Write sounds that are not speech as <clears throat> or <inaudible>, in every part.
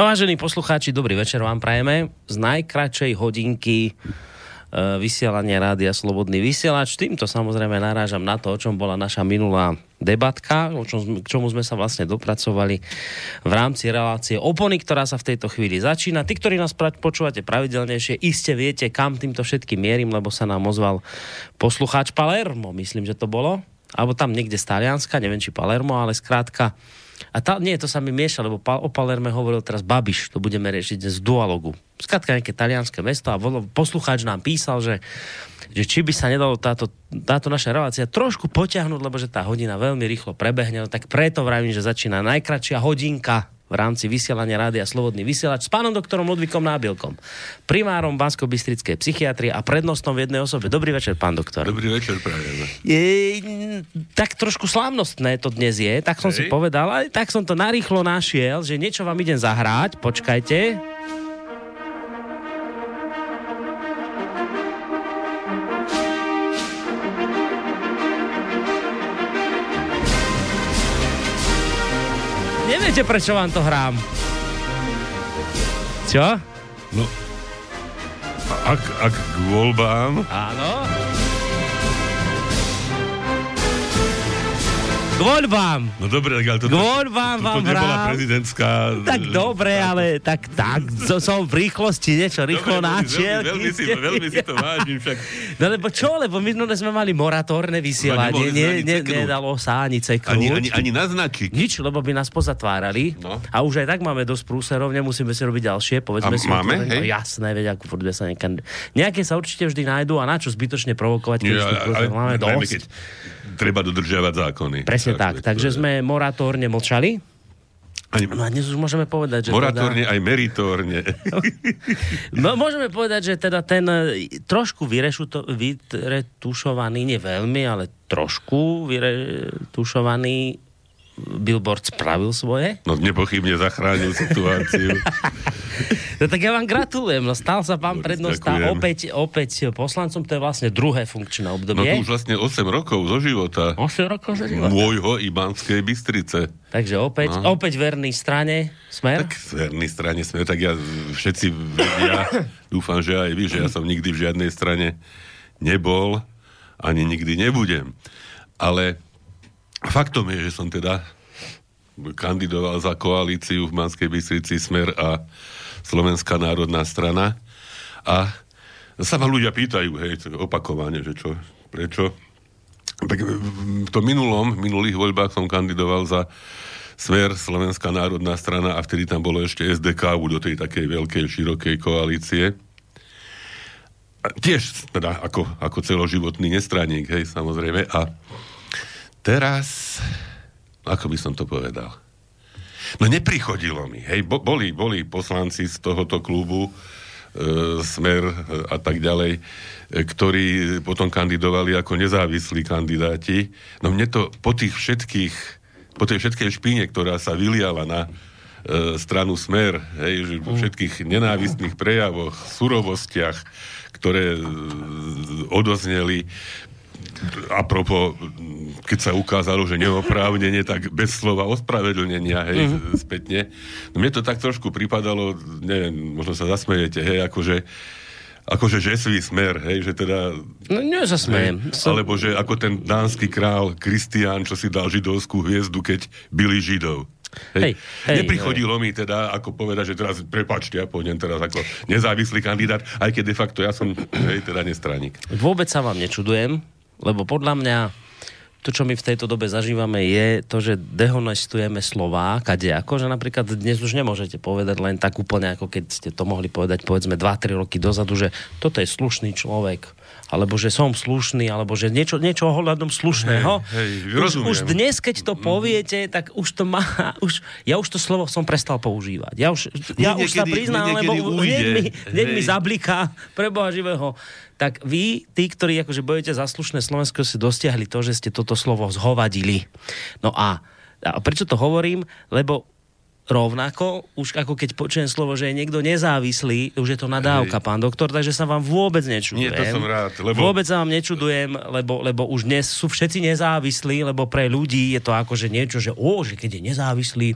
No vážení poslucháči, dobrý večer vám prajeme. Z najkračej hodinky E, vysielania rádia Slobodný vysielač. Týmto samozrejme narážam na to, o čom bola naša minulá debatka, o čom, k čomu sme sa vlastne dopracovali v rámci relácie Opony, ktorá sa v tejto chvíli začína. Tí, ktorí nás počúvate pravidelnejšie, iste viete, kam týmto všetkým mierim, lebo sa nám ozval poslucháč Palermo, myslím, že to bolo, alebo tam niekde z Talianska, neviem či Palermo, ale skrátka a tá, nie, to sa mi mieša, lebo o Palerme hovoril teraz Babiš, to budeme riešiť z dualogu. Skrátka nejaké talianské mesto a poslucháč nám písal, že, že či by sa nedalo táto, táto naša relácia trošku potiahnuť, lebo že tá hodina veľmi rýchlo prebehne, no tak preto vravím, že začína najkračšia hodinka v rámci vysielania rádia Slobodný vysielač s pánom doktorom Ludvíkom Nábielkom, primárom bansko bystrickej psychiatrie a prednostom v jednej osobe. Dobrý večer, pán doktor. Dobrý večer, prajem. tak trošku slávnostné to dnes je, tak som Hej. si povedal, ale tak som to narýchlo našiel, že niečo vám idem zahrať, počkajte. Neviete, prečo vám to hrám? Čo? No, ak, ak k voľbám... Áno. K voľbám. No dobre, ale toto, K voľbám toto vám nebola hrám. prezidentská... Tak dobre, ale tak, tak, so, som v rýchlosti niečo rýchlo načiel. Veľmi, veľmi, si, <laughs> veľmi si to vážim, však... No lebo čo, lebo minule sme mali moratórne vysielanie, No, ne, ceknúť. nedalo sa ani ceknúť. Ani, ani, ani naznačiť. Nič, lebo by nás pozatvárali. No. A už aj tak máme dosť prúserov, nemusíme si robiť ďalšie. Povedzme A si máme, otvorene. hej? No, jasné, veď ako furt sa niekam... Nejaké sa určite vždy nájdú a na čo zbytočne provokovať, keď tých ale, máme dosť. keď treba dodržiavať zákony. Presne tak. to- Takže sme moratórne mlčali. Ani, No a dnes už môžeme povedať, že... moratórne aj meritórne. Teda, <laughs> no, môžeme povedať, že teda ten e, trošku vyrešuto, vyretušovaný, nie veľmi, ale trošku vyretušovaný billboard spravil svoje. No nepochybne zachránil situáciu. <laughs> No tak ja vám gratulujem, no stal sa pán Boris, prednosta opäť, opäť poslancom, to je vlastne druhé funkčné No obdobie. to už vlastne 8 rokov zo života. 8 rokov za života. Môjho i Banskej Bystrice. Takže opäť, No. opäť verný strane, smer. Tak z vernej strane sme, tak ja všetci vedia, <laughs> dúfam, že aj vy, že ja som nikdy v žiadnej strane nebol, ani nikdy nebudem. Ale faktom je, že som teda kandidoval za koalíciu v Banskej Bystrici Smer a Slovenská národná strana. A sa ma ľudia pýtajú, hej, opakovane, že čo, prečo. Tak v tom minulom, v minulých voľbách som kandidoval za Smer, Slovenská národná strana a vtedy tam bolo ešte SDK do tej takej veľkej, širokej koalície. A tiež teda ako, ako celoživotný nestraník, hej, samozrejme. A teraz, ako by som to povedal? No neprichodilo mi, hej, bo, boli, boli poslanci z tohoto klubu, e, Smer e, a tak ďalej, e, ktorí potom kandidovali ako nezávislí kandidáti. No mne to po tých všetkých, po tej všetkej špíne, ktorá sa vyliala na e, stranu Smer, hej, že vo všetkých nenávistných prejavoch, surovostiach, ktoré e, odozneli, a propo, keď sa ukázalo, že neoprávnenie, tak bez slova ospravedlnenia, hej, mm-hmm. spätne. No mne to tak trošku pripadalo, neviem, možno sa zasmejete, hej, akože akože že svý smer, hej, že teda... No nezasmejem. Hej, alebo že ako ten dánsky král Kristián, čo si dal židovskú hviezdu, keď byli židov. Hej, hej, Neprichodilo mi teda, ako povedať, že teraz, prepačte, ja pôjdem teraz ako nezávislý kandidát, aj keď de facto ja som, hej, teda nestraník. Vôbec sa vám nečudujem, lebo podľa mňa to, čo my v tejto dobe zažívame, je to, že dehonestujeme slová, kade ako, že napríklad dnes už nemôžete povedať len tak úplne, ako keď ste to mohli povedať povedzme 2-3 roky dozadu, že toto je slušný človek, alebo že som slušný, alebo že niečo, niečo ohľadom slušného. Hej, hej, už, už dnes, keď to poviete, tak už to má, <laughs> už, ja už to slovo som prestal používať. Ja už, ja Mne už sa niekedy- priznám, lebo niekedy hneď mi, hneď mi zabliká <laughs> pre Boha živého. Tak vy, tí, ktorí akože bojete za slušné Slovensko, si dostiahli to, že ste toto slovo zhovadili. No a, a prečo to hovorím? Lebo rovnako, už ako keď počujem slovo, že je niekto nezávislý, už je to nadávka, Hej. pán doktor, takže sa vám vôbec nečudujem. Nie, to som rád. Lebo... Vôbec sa vám nečudujem, lebo, lebo už dnes sú všetci nezávislí, lebo pre ľudí je to ako, že niečo, že o, že keď je nezávislý,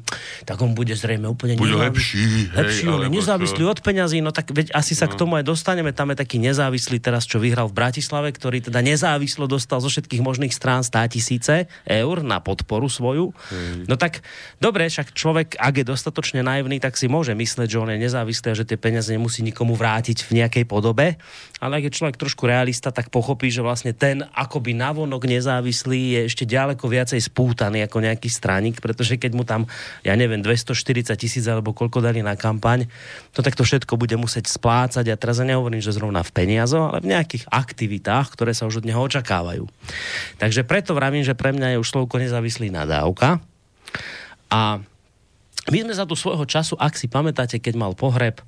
tak on bude zrejme úplne bude lepší. Lepší, hej, nezávislý čo? od peňazí, no tak veď asi sa no. k tomu aj dostaneme. Tam je taký nezávislý teraz, čo vyhral v Bratislave, ktorý teda nezávislo dostal zo všetkých možných strán 100 tisíce eur na podporu svoju. Hej. No tak, dobre, však človek, ak je dostatočne naivný, tak si môže mysleť, že on je nezávislý a že tie peniaze nemusí nikomu vrátiť v nejakej podobe. Ale ak je človek trošku realista, tak pochopí, že vlastne ten akoby navonok nezávislý je ešte ďaleko viacej spútaný ako nejaký straník, pretože keď mu tam, ja neviem, 240 tisíc alebo koľko dali na kampaň, to tak to všetko bude musieť splácať. A teraz ja nehovorím, že zrovna v peniazoch, ale v nejakých aktivitách, ktoré sa už od neho očakávajú. Takže preto vravím, že pre mňa je už slovko nezávislý nadávka. A my sme za tu svojho času, ak si pamätáte, keď mal pohreb,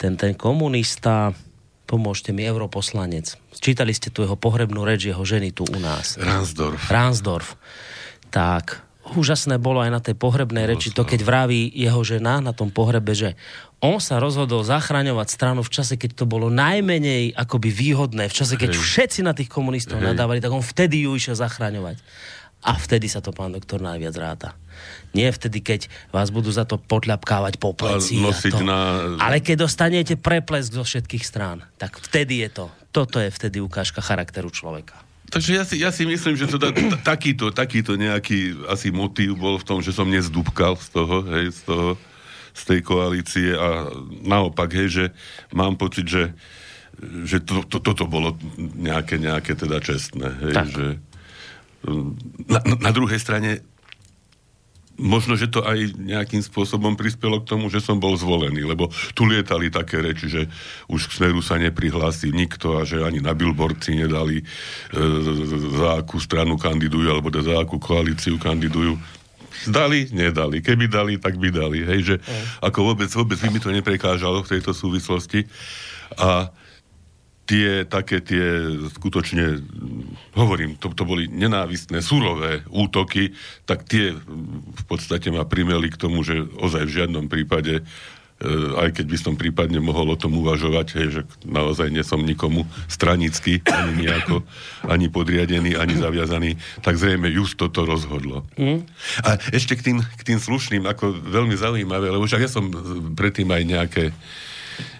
ten, ten komunista, pomôžte mi, europoslanec. Čítali ste tu jeho pohrebnú reč jeho ženy tu u nás. Ransdorf. Ransdorf. Tak, úžasné bolo aj na tej pohrebnej reči to, keď vraví jeho žena na tom pohrebe, že on sa rozhodol zachraňovať stranu v čase, keď to bolo najmenej akoby výhodné, v čase, keď Hej. všetci na tých komunistov Hej. nadávali, tak on vtedy ju išiel zachraňovať. A vtedy sa to pán doktor najviac ráta. Nie vtedy, keď vás budú za to podľapkávať po pleci. Nosiť to. Na... Ale keď dostanete preplesk zo všetkých strán, tak vtedy je to. Toto je vtedy ukážka charakteru človeka. Takže ja si, ja si myslím, že teda, takýto, takýto nejaký asi motív bol v tom, že som nezdúbkal z toho, hej, z toho, z tej koalície a naopak, hej, že mám pocit, že, že to, to, toto bolo nejaké, nejaké teda čestné, hej, tak. že na, na druhej strane možno, že to aj nejakým spôsobom prispelo k tomu, že som bol zvolený, lebo tu lietali také reči, že už k Smeru sa neprihlási nikto a že ani na billboardci nedali e, za akú stranu kandidujú alebo za akú koalíciu kandidujú. Dali, nedali. Keby dali, tak by dali. Hej, že ako vôbec, vôbec by mi to neprekážalo v tejto súvislosti. A tie také tie skutočne, hovorím, to, to boli nenávistné, surové útoky, tak tie v podstate ma primeli k tomu, že ozaj v žiadnom prípade e, aj keď by som prípadne mohol o tom uvažovať, hej, že naozaj nie som nikomu stranický, ani nejako, ani podriadený, ani zaviazaný, tak zrejme just toto rozhodlo. Mm. A ešte k tým, k tým slušným, ako veľmi zaujímavé, lebo však ja som predtým aj nejaké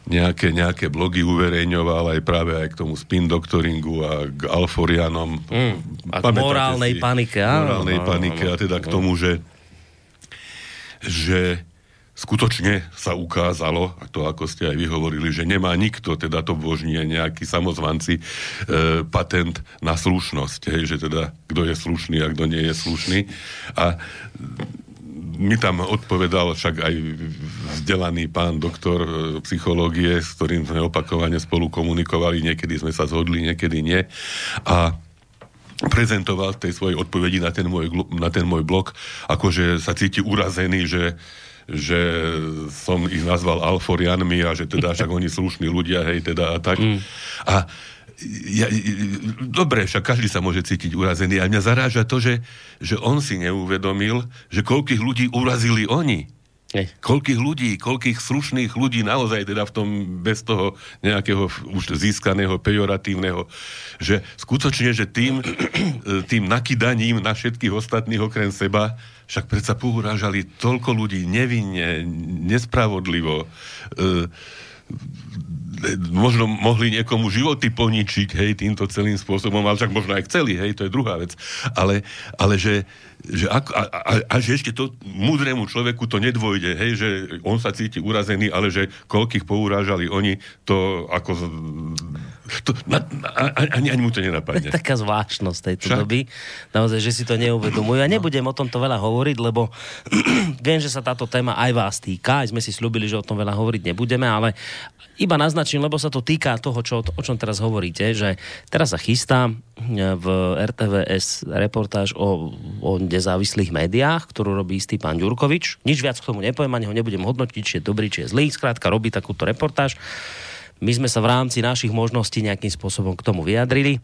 nejaké, nejaké blogy uverejňoval aj práve aj k tomu spin doktoringu a k alforianom. Mm, a k morálnej si, panike. Morálnej áno, panike a teda k tomu, že že skutočne sa ukázalo, a to ako ste aj vyhovorili, že nemá nikto, teda to božnie nejakí samozvanci, e, patent na slušnosť, hej, že teda kto je slušný a kto nie je slušný. A mi tam odpovedal však aj vzdelaný pán doktor e, psychológie, s ktorým sme opakovane spolu komunikovali, niekedy sme sa zhodli, niekedy nie. A prezentoval tej svojej odpovedi na ten môj, na ten môj blog, akože sa cíti urazený, že že som ich nazval alforianmi a že teda však oni slušní ľudia, hej, teda a tak. Mm. A ja, dobre, však každý sa môže cítiť urazený, ale mňa zaráža to, že, že on si neuvedomil, že koľkých ľudí urazili oni. Nej. Koľkých ľudí, koľkých slušných ľudí naozaj teda v tom bez toho nejakého už získaného pejoratívneho, že skutočne, že tým, <clears throat> tým nakydaním na všetkých ostatných okrem seba však predsa pourážali toľko ľudí nevinne, nespravodlivo, e, možno mohli niekomu životy poničiť, hej, týmto celým spôsobom, ale však možno aj chceli, hej, to je druhá vec. Ale, ale že, že ako, a, a, a že ešte to múdremu človeku to nedvojde, hej, že on sa cíti urazený, ale že koľkých pourážali oni, to ako to, na, ani, ani mu to nenapadne. To <laughs> taká zvláštnosť tejto Však? doby. Naozaj, že si to neuvedomujú. Ja no. nebudem o tomto veľa hovoriť, lebo <clears throat> viem, že sa táto téma aj vás týka. Aj sme si slúbili, že o tom veľa hovoriť nebudeme, ale iba naznačím, lebo sa to týka toho, čo, o čom teraz hovoríte, že teraz sa chystá e, v RTVS reportáž o, o nezávislých médiách, ktorú robí istý pán Ďurkovič. Nič viac k tomu nepoviem, ani ho nebudem hodnotiť, či je dobrý, či je zlý. Skrátka robí takúto reportáž. My sme sa v rámci našich možností nejakým spôsobom k tomu vyjadrili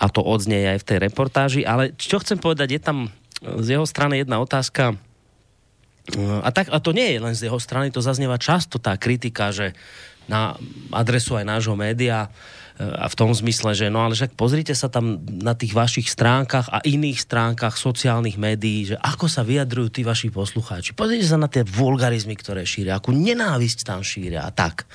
a to odznie aj v tej reportáži, ale čo chcem povedať, je tam z jeho strany jedna otázka, A, tak, a to nie je len z jeho strany, to zaznieva často tá kritika, že na adresu aj nášho média a v tom zmysle, že no ale však pozrite sa tam na tých vašich stránkach a iných stránkach sociálnych médií, že ako sa vyjadrujú tí vaši poslucháči. Pozrite sa na tie vulgarizmy, ktoré šíria, akú nenávisť tam šíria a tak.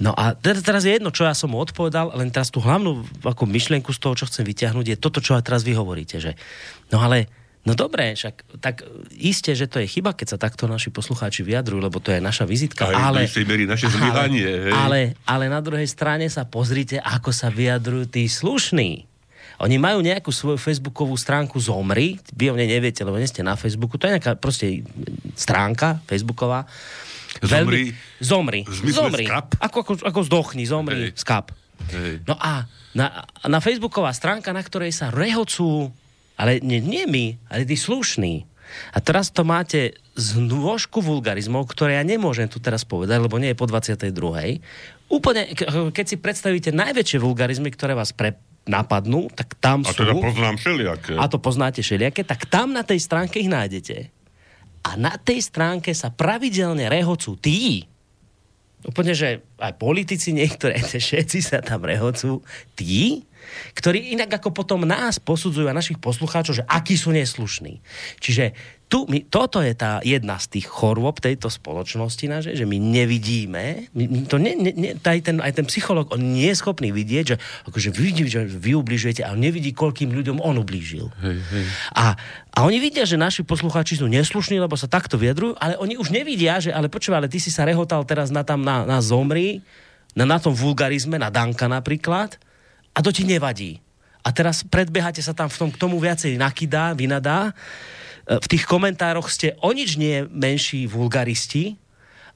No a teraz je jedno, čo ja som mu odpovedal, len teraz tú hlavnú ako myšlienku z toho, čo chcem vyťahnuť, je toto, čo aj teraz vy hovoríte, že no ale No dobré, však tak iste, že to je chyba, keď sa takto naši poslucháči vyjadrujú, lebo to je naša vizitka. Aj ale, merí naše zlyhanie. Ale, ale, ale na druhej strane sa pozrite, ako sa vyjadrujú tí slušní. Oni majú nejakú svoju facebookovú stránku Zomri, vy o nej neviete, lebo nie ste na Facebooku, to je nejaká proste stránka facebooková. Zomri? Veľmi, zomri. Zomri. Skap? Ako, ako, ako zdochni, zomri, Hej. skap. Hej. No a na, na facebooková stránka, na ktorej sa rehocú ale nie, nie my, ale tí slušní. A teraz to máte z nôžku vulgarizmov, ktoré ja nemôžem tu teraz povedať, lebo nie je po 22. Úplne, keď si predstavíte najväčšie vulgarizmy, ktoré vás pre, napadnú, tak tam a sú... A teda poznám všelijaké. A to poznáte všelijaké, tak tam na tej stránke ich nájdete. A na tej stránke sa pravidelne rehocú tí, úplne, že aj politici niektoré, <laughs> všetci sa tam rehocú, tí, ktorí inak ako potom nás posudzujú a našich poslucháčov, že akí sú neslušní. Čiže tu, my, toto je tá jedna z tých chorôb tejto spoločnosti naše, že my nevidíme, my, my to ne, ne, ne, aj, ten, aj ten psycholog, on nie je schopný vidieť, že akože vidí, že vy ubližujete, ale nevidí, koľkým ľuďom on ublížil. Hej, hej. A, a oni vidia, že naši poslucháči sú neslušní, lebo sa takto vyjadrujú, ale oni už nevidia, že ale počúva, ale ty si sa rehotal teraz na tam na, na zomri, na, na tom vulgarizme, na Danka napríklad, a to ti nevadí. A teraz predbiehate sa tam v tom, k tomu viacej nakydá, vynadá. E, v tých komentároch ste o nič nie menší vulgaristi,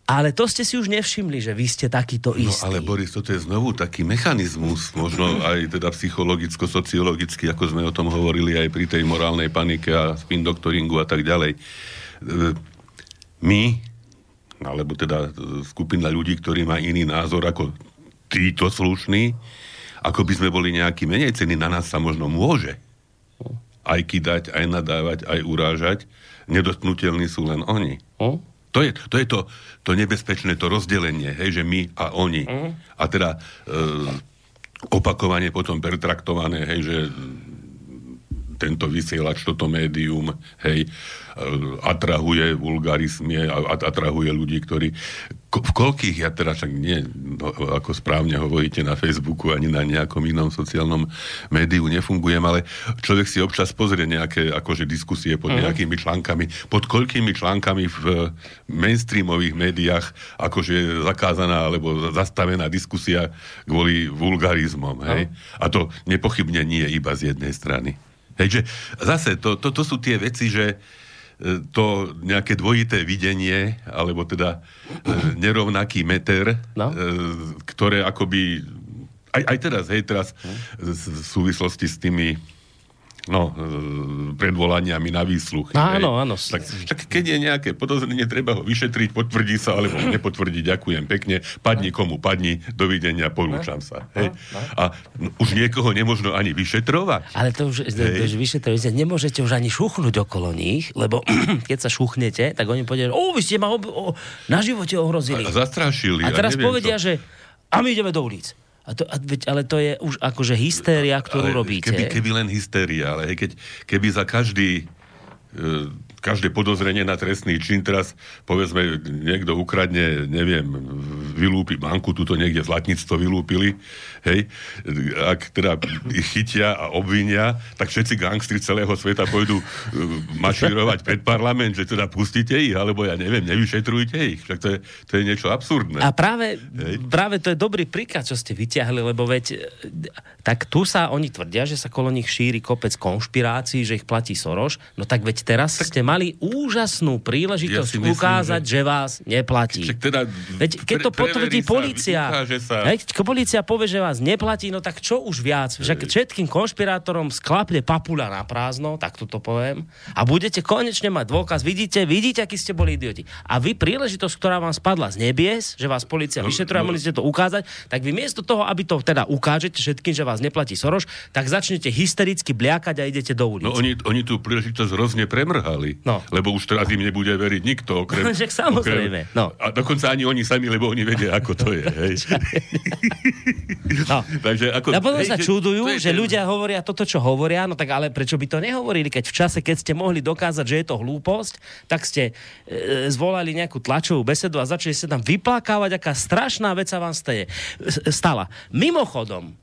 ale to ste si už nevšimli, že vy ste takýto istý. No ale Boris, toto je znovu taký mechanizmus, možno aj teda psychologicko-sociologicky, ako sme o tom hovorili aj pri tej morálnej panike a spin doktoringu a tak ďalej. E, my, alebo teda skupina ľudí, ktorí má iný názor ako títo slušní, ako by sme boli nejaký menej ceny, na nás sa možno môže aj kydať, aj nadávať, aj urážať. Nedotknutelní sú len oni. Hm? To je, to je to, to nebezpečné, to rozdelenie, hej, že my a oni. Hm? A teda e, opakovane potom pertraktované, hej, že tento vysielač, toto médium, hej, atrahuje vulgarizmie a atrahuje ľudí, ktorí v koľkých, ja teraz však nie, no, ako správne hovoríte na Facebooku, ani na nejakom inom sociálnom médiu nefungujem, ale človek si občas pozrie nejaké akože diskusie pod mhm. nejakými článkami, pod koľkými článkami v mainstreamových médiách akože je zakázaná alebo zastavená diskusia kvôli vulgarizmom, hej? A to nepochybne nie iba z jednej strany. Hej, že zase to, to, to sú tie veci, že e, to nejaké dvojité videnie, alebo teda e, nerovnaký meter, no. E, ktoré akoby aj, aj teraz, hej, teraz v súvislosti s tými no, e, predvolaniami na výsluch. Áno, áno. Tak, tak keď je nejaké podozrenie, treba ho vyšetriť, potvrdí sa, alebo nepotvrdí, ďakujem pekne, padni komu padni, dovidenia, porúčam sa. Hej. A už niekoho nemožno ani vyšetrovať. Ale to už, už vyšetrovať, nemôžete už ani šuchnúť okolo nich, lebo <clears throat> keď sa šuchnete, tak oni povedia, o, vy ste ma ob- o, na živote ohrozili. A, zastrašili. A teraz povedia, čo. že a my ideme do ulic. A to, a, veď, ale to je už akože hystéria, ktorú ale robíte. Keby, keby len hystéria, ale keď, keby za každý e, každé podozrenie na trestný čin, teraz povedzme, niekto ukradne, neviem, vylúpi banku, tuto niekde zlatníctvo vylúpili, hej, ak teda ich chytia a obvinia, tak všetci gangstri celého sveta pôjdu uh, mašírovať pred parlament, že teda pustíte ich, alebo ja neviem, nevyšetrujte ich. Však to je, to je niečo absurdné. A práve, práve to je dobrý príklad, čo ste vyťahli, lebo veď tak tu sa oni tvrdia, že sa kolo nich šíri kopec konšpirácií, že ich platí Soroš, no tak veď teraz tak, ste mali úžasnú príležitosť ja ukázať, myslím, že... že vás neplatí. Však teda Veď keď to potvrdí policia. Sa, Hej, policia povie, že vás neplatí, no tak čo už viac? Však všetkým konšpirátorom sklapne papula na prázdno, tak to poviem, a budete konečne mať dôkaz. Vidíte, vidíte, akí ste boli idioti. A vy príležitosť, ktorá vám spadla z nebies, že vás policia no, vyšetruje no, mohli ste to ukázať, tak vy miesto toho, aby to teda ukážete všetkým, že vás neplatí Soroš, tak začnete hystericky bliakať a idete do ulic. No oni, oni tú príležitosť hrozne premrhali, no. lebo už teraz im nebude veriť nikto. Okrem, <laughs> Však samozrejme. Okrem, no. A dokonca ani oni sami, lebo oni vedia, ako to je. Hej. <laughs> no. <laughs> Takže ako, a potom hej, sa čudujú, že ten... ľudia hovoria toto, čo hovoria, no tak ale prečo by to nehovorili, keď v čase, keď ste mohli dokázať, že je to hlúposť, tak ste e, zvolali nejakú tlačovú besedu a začali ste tam vyplakávať, aká strašná vec sa vám steje, stala. Mimochodom,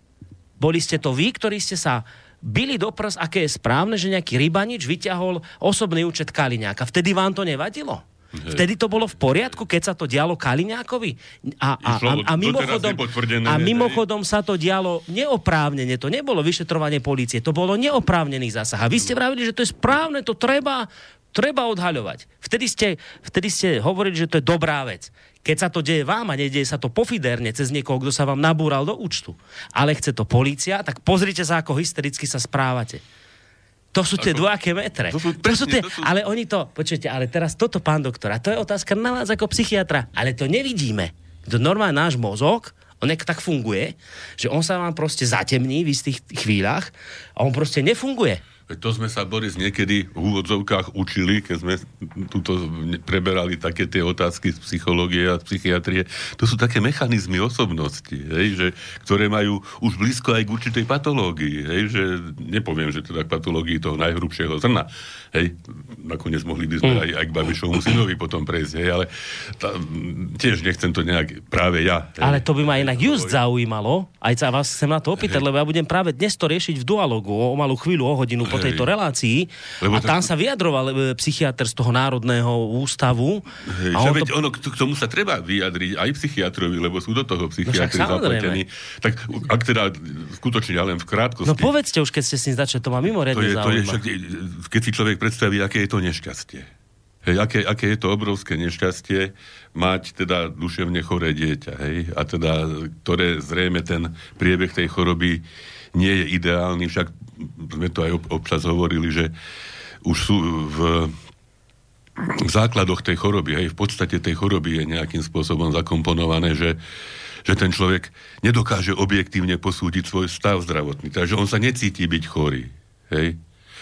boli ste to vy, ktorí ste sa byli do prs, aké je správne, že nejaký rybanič vyťahol osobný účet Kaliňáka. Vtedy vám to nevadilo? Vtedy to bolo v poriadku, keď sa to dialo Kaliňákovi? A, a, a, a, mimochodom, a mimochodom sa to dialo neoprávnene, to nebolo vyšetrovanie policie, to bolo neoprávnený zásah. A vy ste vravili, že to je správne, to treba, treba odhaľovať. Vtedy ste, vtedy ste hovorili, že to je dobrá vec. Keď sa to deje vám a nedieje sa to pofiderne cez niekoho, kto sa vám nabúral do účtu, ale chce to policia, tak pozrite sa, ako hystericky sa správate. To sú tie dvojaké metre. To sú, to sú tie, to sú... Ale oni to, počujete, ale teraz toto, pán doktor, a to je otázka na vás ako psychiatra, ale to nevidíme. To normálne náš mozog, on tak funguje, že on sa vám proste zatemní v istých chvíľach a on proste nefunguje. To sme sa, Boris, niekedy v úvodzovkách učili, keď sme tuto preberali také tie otázky z psychológie a psychiatrie. To sú také mechanizmy osobnosti, hej, že, ktoré majú už blízko aj k určitej patológii. Hej, že nepoviem, že teda k patológii toho najhrubšieho zrna. Hej, nakoniec mohli by sme mm. aj, aj k Babišovmu synovi potom prejsť, hej, ale tá, tiež nechcem to nejak práve ja. Hej, ale to by ma inak just zaujímalo, aj sa vás chcem na to opýtať, hej. lebo ja budem práve dnes to riešiť v dualogu o malú chvíľu, o hodinu tejto relácii Lebo a tam tak... sa vyjadroval e, psychiatr z toho Národného ústavu. Hej, a on to... ono, k tomu sa treba vyjadriť aj psychiatrovi, lebo sú do toho psychiatri no zapletení. Tak ak teda skutočne, ja len v krátkosti. No povedzte už, keď ste s tým začali, to má mimoriadne to je, to je, však, Keď si človek predstaví, aké je to nešťastie. Hej, aké, aké je to obrovské nešťastie mať teda duševne choré dieťa, hej, a teda, ktoré zrejme ten priebeh tej choroby nie je ideálny, však sme to aj občas hovorili, že už sú v, v základoch tej choroby, aj v podstate tej choroby je nejakým spôsobom zakomponované, že, že ten človek nedokáže objektívne posúdiť svoj stav zdravotný. Takže on sa necíti byť chorý. Hej?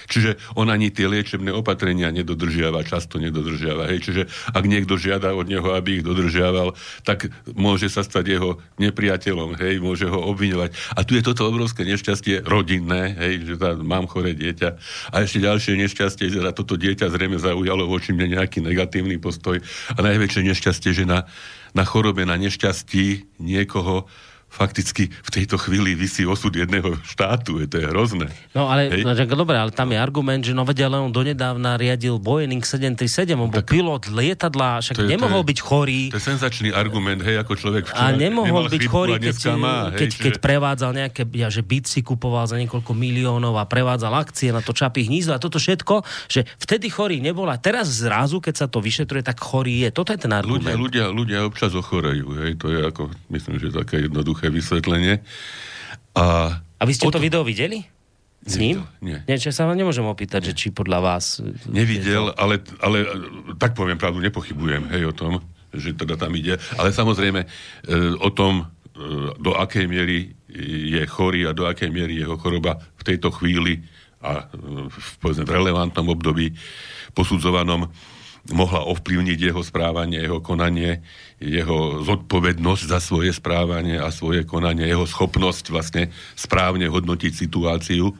Čiže on ani tie liečebné opatrenia nedodržiava, často nedodržiava. Hej. Čiže ak niekto žiada od neho, aby ich dodržiaval, tak môže sa stať jeho nepriateľom, hej, môže ho obviňovať. A tu je toto obrovské nešťastie rodinné, hej, že tá, mám chore dieťa. A ešte ďalšie nešťastie, že toto dieťa zrejme zaujalo voči mne nejaký negatívny postoj. A najväčšie nešťastie, že na, na chorobe, na nešťastí niekoho fakticky v tejto chvíli vysí osud jedného štátu, je to je hrozné. No ale, no, tak, dobre, ale tam je argument, že no vedia, on donedávna riadil Boeing 737, on bol tak, pilot lietadla, však to je, nemohol to je, byť chorý. To je senzačný argument, hej, ako človek včera A nemohol byť chorý, keď, má, hej, keď, čiže... keď prevádzal nejaké, ja, že byt si kupoval za niekoľko miliónov a prevádzal akcie na to čapí hnízdo a toto všetko, že vtedy chorý nebol a teraz zrazu, keď sa to vyšetruje, tak chorý je. Toto je ten argument. Ľudia, ľudia, ľudia občas ochorejú, hej, to je ako, myslím, že také jednoduché jednoduché vysvetlenie. A, a vy ste to video videli? S ním? Nie. Niečo sa vám nemôžem opýtať, že či podľa vás... Nevidel, ale, ale tak poviem pravdu, nepochybujem hej, o tom, že teda tam ide. Ale samozrejme e, o tom, e, do akej miery je chorý a do akej miery jeho choroba v tejto chvíli a e, v, povedzme, v relevantnom období posudzovanom mohla ovplyvniť jeho správanie, jeho konanie, jeho zodpovednosť za svoje správanie a svoje konanie, jeho schopnosť vlastne správne hodnotiť situáciu,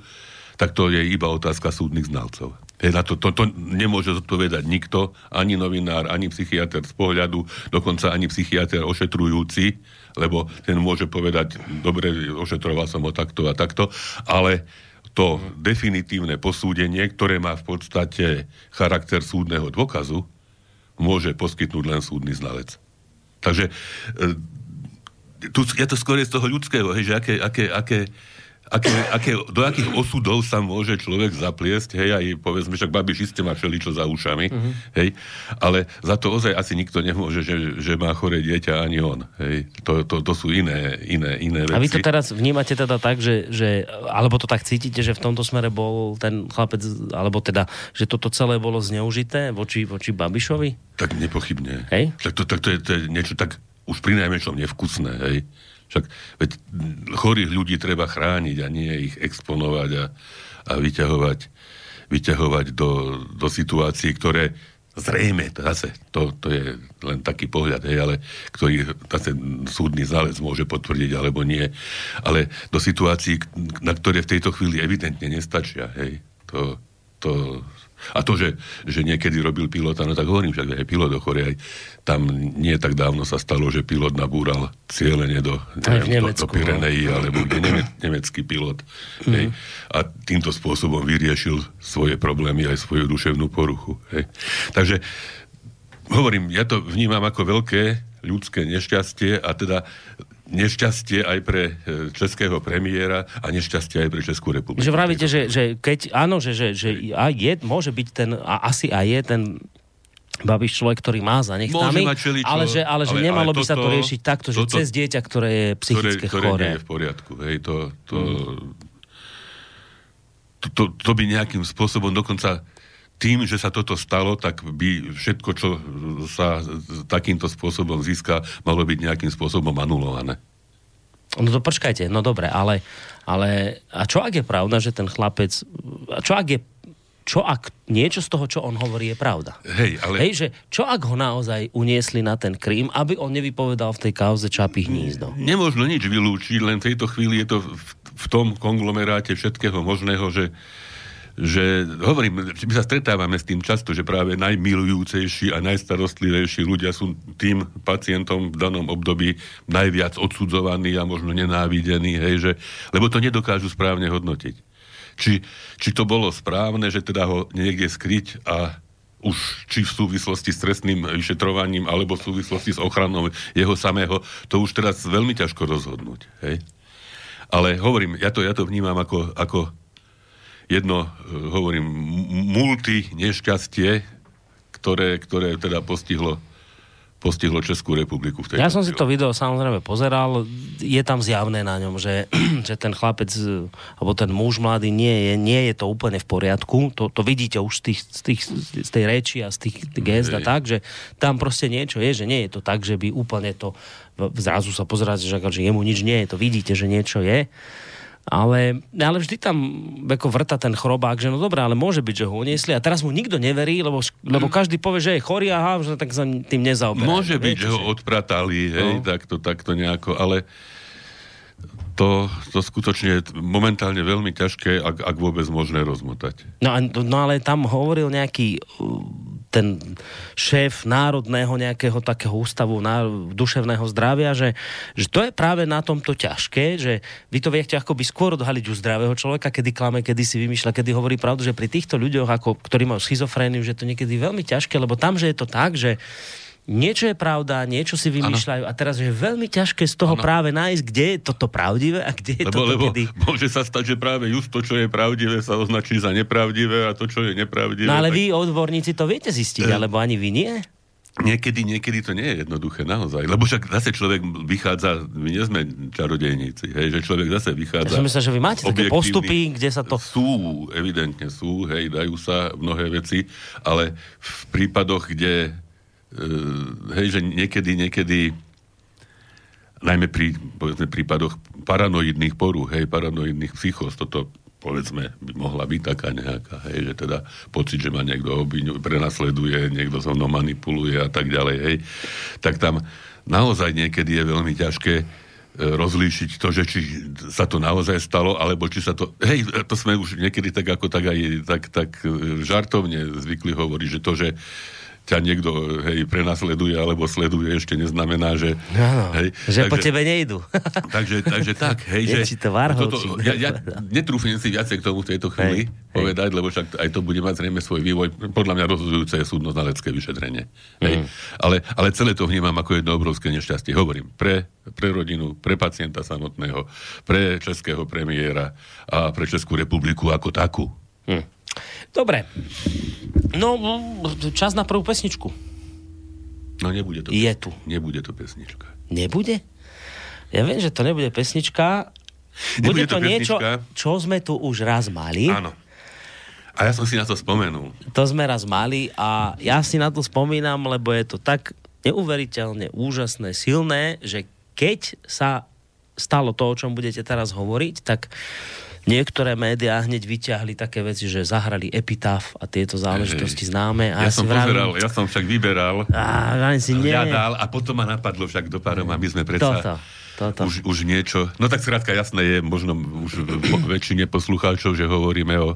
tak to je iba otázka súdnych znalcov. Na to, to, to nemôže zodpovedať nikto, ani novinár, ani psychiatr z pohľadu, dokonca ani psychiatr ošetrujúci, lebo ten môže povedať, dobre, ošetroval som ho takto a takto, ale to definitívne posúdenie, ktoré má v podstate charakter súdneho dôkazu, môže poskytnúť len súdny znalec. Takže e, tu, je to skôr z toho ľudského, hej, že aké, aké, aké, aké, aké, do akých osudov sa môže človek zapliesť, hej, aj povedzme, však Babiš iste má všeličo za ušami, uh-huh. hej, ale za to ozaj asi nikto nemôže, že, že má chore dieťa, ani on, hej. To, to, to sú iné, iné, iné veci. A vy to teraz vnímate teda tak, že, že, alebo to tak cítite, že v tomto smere bol ten chlapec, alebo teda, že toto celé bolo zneužité voči, voči Babišovi? Tak nepochybne. Hej? Tak to, tak to, je, to je niečo tak už pri najmenšom nevkusné, hej. Však veď chorých ľudí treba chrániť a nie ich exponovať a, a vyťahovať, vyťahovať do, do situácií, ktoré zrejme, zase, to, to je len taký pohľad, hej, ale ktorý zase súdny znalec môže potvrdiť alebo nie, ale do situácií, na ktoré v tejto chvíli evidentne nestačia, hej, to, to a to, že, že niekedy robil pilota, no tak hovorím, že aj pilot ochorie, aj tam nie tak dávno sa stalo, že pilot nabúral cieľene do, neviem, do, do no. Pirenejí, alebo kde neme, nemecký pilot. Mm. Hej, a týmto spôsobom vyriešil svoje problémy aj svoju duševnú poruchu. Hej. Takže hovorím, ja to vnímam ako veľké ľudské nešťastie a teda nešťastie aj pre e, českého premiéra a nešťastie aj pre Českú republiku. Že vravíte, že, že keď, áno, že, že, že a je, môže byť ten, a asi aj je ten Babiš človek, ktorý má za nechtami, ale že, ale že ale, nemalo ale by toto, sa to riešiť takto, že toto, cez dieťa, ktoré je psychicky ktoré, choré. Ktoré nie je v poriadku. Hej, to, to, hmm. to, to, to by nejakým spôsobom dokonca tým, že sa toto stalo, tak by všetko, čo sa takýmto spôsobom získa, malo byť nejakým spôsobom anulované. No to počkajte, no dobre, ale, ale a čo ak je pravda, že ten chlapec, a čo ak je čo ak niečo z toho, čo on hovorí, je pravda. Hej, ale... Hej, že čo ak ho naozaj uniesli na ten Krím, aby on nevypovedal v tej kauze Čapy hnízdo? Nemôžno nič vylúčiť, len v tejto chvíli je to v, v tom konglomeráte všetkého možného, že že hovorím, my sa stretávame s tým často, že práve najmilujúcejší a najstarostlivejší ľudia sú tým pacientom v danom období najviac odsudzovaní a možno nenávidení, hej, že, lebo to nedokážu správne hodnotiť. Či, či to bolo správne, že teda ho niekde skryť a už či v súvislosti s trestným vyšetrovaním alebo v súvislosti s ochranou jeho samého, to už teraz veľmi ťažko rozhodnúť. Hej? Ale hovorím, ja to, ja to vnímam ako, ako jedno, e, hovorím, multi nešťastie, ktoré, ktoré teda postihlo postihlo Českú republiku. V ja som si to video samozrejme pozeral, je tam zjavné na ňom, že, <clears throat> že ten chlapec, alebo ten muž mladý nie je, nie je to úplne v poriadku, to, to vidíte už z, tých, z, tých, z tej reči a z tých gest a tak, že tam proste niečo je, že nie je to tak, že by úplne to zrazu sa pozerať, že, že jemu nič nie je, to vidíte, že niečo je. Ale, ale vždy tam ako vrta ten chrobák, že no dobré, ale môže byť, že ho uniesli a teraz mu nikto neverí, lebo, lebo mm. každý povie, že je chorý, aha, že tak sa tým nezaoberá. Môže byť, že ho odpratali, hej, no. takto, takto nejako, ale to, to skutočne je momentálne veľmi ťažké, ak, ak vôbec možné rozmotať. No, no ale tam hovoril nejaký ten šéf národného nejakého takého ústavu ná, duševného zdravia, že, že to je práve na tomto ťažké, že vy to viete akoby skôr odhaliť u zdravého človeka, kedy klame, kedy si vymýšľa, kedy hovorí pravdu, že pri týchto ľuďoch, ako, ktorí majú schizofréniu, že to niekedy veľmi ťažké, lebo tam, že je to tak, že niečo je pravda, niečo si vymýšľajú ano. a teraz je veľmi ťažké z toho ano. práve nájsť, kde je toto pravdivé a kde je lebo, toto lebo kedy... môže sa stať, že práve just to, čo je pravdivé, sa označí za nepravdivé a to, čo je nepravdivé... No ale tak... vy, odborníci, to viete zistiť, e... alebo ani vy nie? Niekedy, niekedy to nie je jednoduché, naozaj. Lebo však zase človek vychádza, my nie sme čarodejníci, hej, že človek zase vychádza... Ja myslím, že vy máte také postupy, kde sa to... Sú, evidentne sú, hej, dajú sa mnohé veci, ale v prípadoch, kde hej, že niekedy, niekedy najmä pri povedzme, prípadoch paranoidných porú, hej, paranoidných psychos, toto povedzme, by mohla byť taká nejaká, hej, že teda pocit, že ma niekto obviňuje, prenasleduje, niekto so mnou manipuluje a tak ďalej, hej, tak tam naozaj niekedy je veľmi ťažké e, rozlíšiť to, že či sa to naozaj stalo, alebo či sa to... Hej, to sme už niekedy tak ako tak aj tak, tak e, žartovne zvykli hovoriť, že to, že ťa niekto hej, prenasleduje alebo sleduje, ešte neznamená, že... Áno, hej, že takže, po tebe nejdu. <laughs> takže, takže tak, <laughs> hej, je že... to toto, ja, ja netrúfim si viacej k tomu v tejto chvíli hej, povedať, hej. lebo však aj to bude mať zrejme svoj vývoj. Podľa mňa rozhodujúce je súdno-znalecké vyšetrenie. Hej. Mm. Ale, ale celé to vnímam ako jedno obrovské nešťastie. Hovorím, pre, pre rodinu, pre pacienta samotného, pre českého premiéra a pre Českú republiku ako takú. Mm. Dobre. No, čas na prvú pesničku. No nebude to. Je tu. Nebude to pesnička. Nebude? Ja viem, že to nebude pesnička. <laughs> Bude to, to niečo, čo sme tu už raz mali. Áno. A ja som si na to spomenul. To sme raz mali a ja si na to spomínam, lebo je to tak neuveriteľne úžasné, silné, že keď sa stalo to, o čom budete teraz hovoriť, tak niektoré médiá hneď vyťahli také veci, že zahrali epitaf a tieto záležitosti Hej. známe. A ja, som vravím, pozeral, ja som však vyberal, a, si nie. hľadal a potom ma napadlo však do párov a my sme predsa... Toto. Toto. Už, už niečo. No tak skrátka jasné je, možno už väčšine poslucháčov, že hovoríme o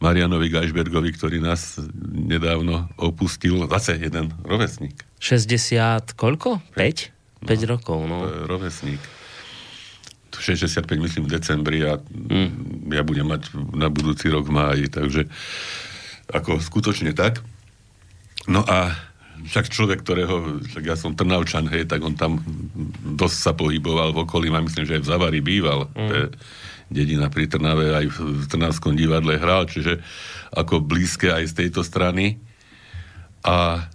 Marianovi Gajšbergovi, ktorý nás nedávno opustil. Zase jeden rovesník. 60 koľko? 5? 5 no, rokov, no. Rovesník. 65 myslím v decembri a mm. ja budem mať na budúci rok v máji, takže ako skutočne tak. No a však človek, ktorého, však ja som Trnavčan, hej, tak on tam dosť sa pohyboval v okolí, a myslím, že aj v Zavari býval. Mm. Je dedina pri Trnave, aj v Trnavskom divadle hral, čiže ako blízke aj z tejto strany. A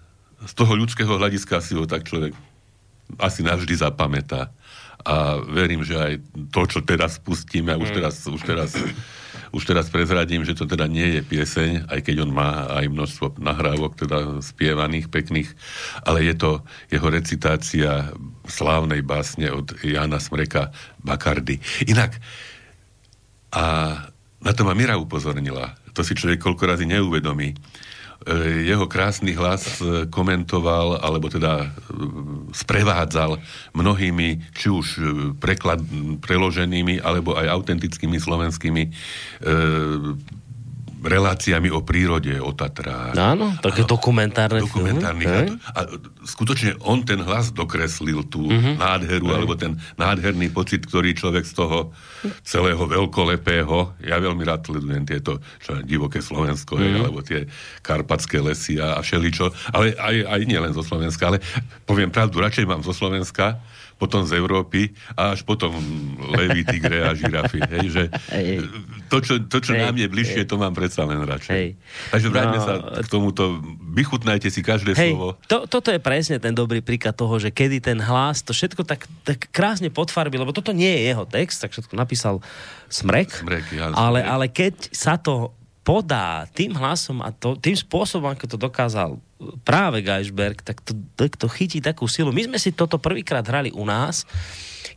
z toho ľudského hľadiska si ho tak človek asi navždy zapamätá a verím, že aj to, čo teraz pustíme, a už mm. teraz, už teraz, už teraz prezradím, že to teda nie je pieseň, aj keď on má aj množstvo nahrávok teda spievaných, pekných, ale je to jeho recitácia slávnej básne od Jana Smreka Bakardy. Inak, a na to ma Mira upozornila, to si človek koľko razy neuvedomí, jeho krásny hlas e, komentoval, alebo teda e, sprevádzal mnohými, či už preklad, preloženými, alebo aj autentickými slovenskými e, reláciami o prírode, o Tatrách. Áno, také dokumentárne dokumentárny filmy. A, a skutočne on ten hlas dokreslil tú uh-huh. nádheru, uh-huh. alebo ten nádherný pocit, ktorý človek z toho celého veľkolepého, ja veľmi rád sledujem tieto čo, divoké Slovensko, uh-huh. alebo tie karpatské lesy a, a všeličo, ale aj, aj nie len zo Slovenska, ale poviem pravdu, radšej mám zo Slovenska, potom z Európy a až potom levy, tigre a žirafy. Hej, že to, čo, to, čo hej, nám je bližšie, hej. to mám predsa len radšej. Hej. Takže vráťme no, sa k tomuto, vychutnajte si každé hej, slovo. To, toto je presne ten dobrý príklad toho, že kedy ten hlas to všetko tak, tak krásne potfarbi, lebo toto nie je jeho text, tak všetko napísal Smrek, Smrek ja, ale, ale keď sa to podá tým hlasom a to, tým spôsobom, ako to dokázal práve Geisberg, tak to, tak to chytí takú silu. My sme si toto prvýkrát hrali u nás,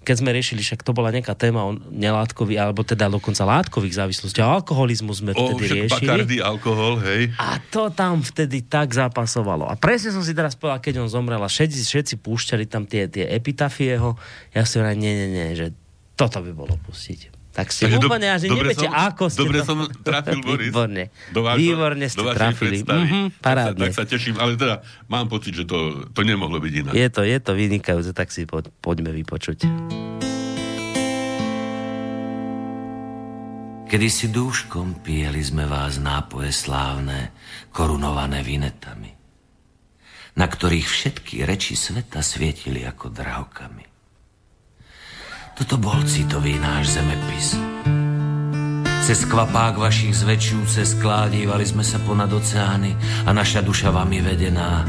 keď sme riešili, však to bola nejaká téma o nelátkových, alebo teda dokonca látkových závislostiach. Alkoholizmu sme vtedy o, riešili. Bakardy, alkohol, hej. A to tam vtedy tak zapasovalo. A presne som si teraz povedal, keď on zomrel a všetci, všetci púšťali tam tie, tie epitafie jeho, ja si hovorím, nie, nie, nie, že toto by bolo pustiť. Tak si Takže úplne, do, neviete, som, ako ste... Dobre to... som trafil, Boris. Výborne. Do vášho, Výborne ste do trafili. Mm-hmm, parádne. Tak sa, tak sa teším, ale teda mám pocit, že to, to nemohlo byť inak. Je to, je to vynikajúce, tak si po, poďme vypočuť. Kedy si dúškom pijeli sme vás nápoje slávne, korunované vinetami, na ktorých všetky reči sveta svietili ako drahokami. Toto bol citový náš zemepis. Cez kvapák vašich zväčšujúce sklá dívali sme sa ponad oceány a naša duša vami vedená,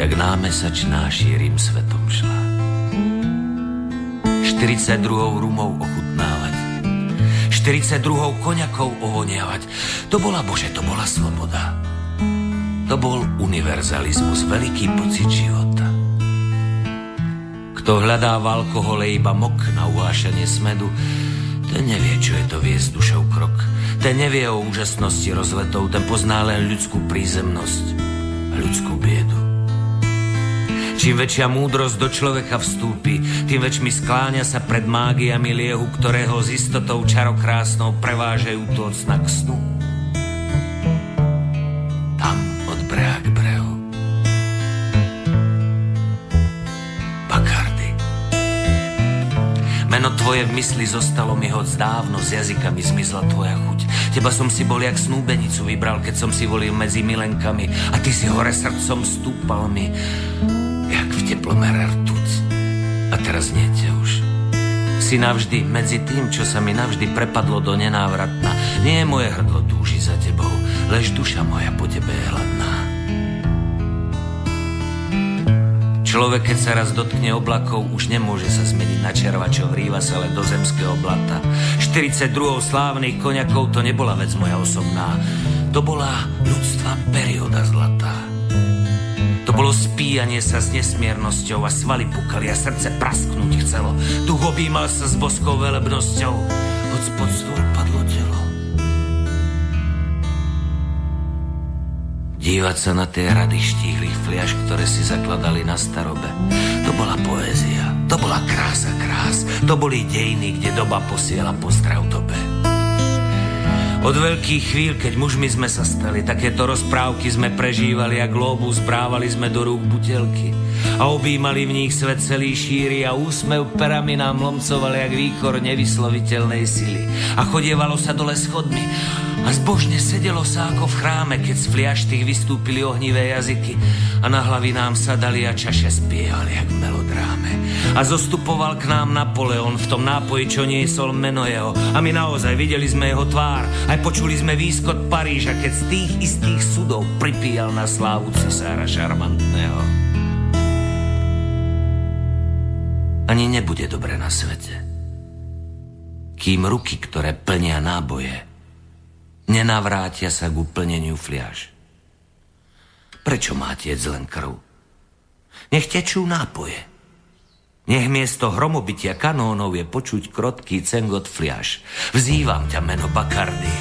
jak námesačná šírim svetom šla. 42 rumov ochutnávať, 42 koňakov ovoniavať. To bola, Bože, to bola sloboda. To bol univerzalizmus, veľký pocit života. Kto hľadá v alkohole iba mok na uvášanie smedu, ten nevie, čo je to viesť dušou krok. Ten nevie o úžasnosti rozletov, ten pozná len ľudskú prízemnosť a ľudskú biedu. Čím väčšia múdrosť do človeka vstúpi, tým väčšmi skláňa sa pred mágiami liehu, ktorého s istotou čarokrásnou prevážajú sna k snu. Tvoje v mysli zostalo mi hoď dávno, z jazykami zmizla tvoja chuť. Teba som si bol jak snúbenicu vybral, keď som si volil medzi milenkami a ty si hore srdcom stúpal mi, jak v teplomere rtuc. A teraz nie te už. Si navždy medzi tým, čo sa mi navždy prepadlo do nenávratna. Nie je moje hrdlo túži za tebou, lež duša moja po tebe je Človek, keď sa raz dotkne oblakov, už nemôže sa zmeniť na červa, čo vrýva sa ale do zemského blata. 42 slávnych koňakov to nebola vec moja osobná. To bola ľudstva perióda zlatá. To bolo spíjanie sa s nesmiernosťou a svaly pukali a srdce prasknúť chcelo. Duch objímal sa s boskou velebnosťou, hoď spod stôl padlo telo. Dívať sa na tie rady štíhlých fliaž, ktoré si zakladali na starobe. To bola poézia, to bola krása krás, to boli dejiny, kde doba posiela pozdrav tobe. Od veľkých chvíľ, keď mužmi sme sa stali, takéto rozprávky sme prežívali a globus brávali sme do rúk butelky. A objímali v nich svet celý šíry a úsmev perami nám lomcovali jak výkor nevysloviteľnej sily. A chodievalo sa dole schodmi a zbožne sedelo sa ako v chráme, keď z fliaštých vystúpili ohnivé jazyky a na hlavy nám sadali a čaše spievali jak melodráme. A zostupoval k nám Napoleon v tom nápoji, čo niesol meno jeho. A my naozaj videli sme jeho tvár, aj počuli sme výskot Paríža, keď z tých istých sudov pripíjal na slávu cisára šarmantného. Ani nebude dobre na svete, kým ruky, ktoré plnia náboje, nenavrátia sa k uplneniu fliaž. Prečo má tiec len krv? Nech tečú nápoje. Nech miesto hromobytia kanónov je počuť krotký cengot fliaž. Vzývam ťa meno Bakardy.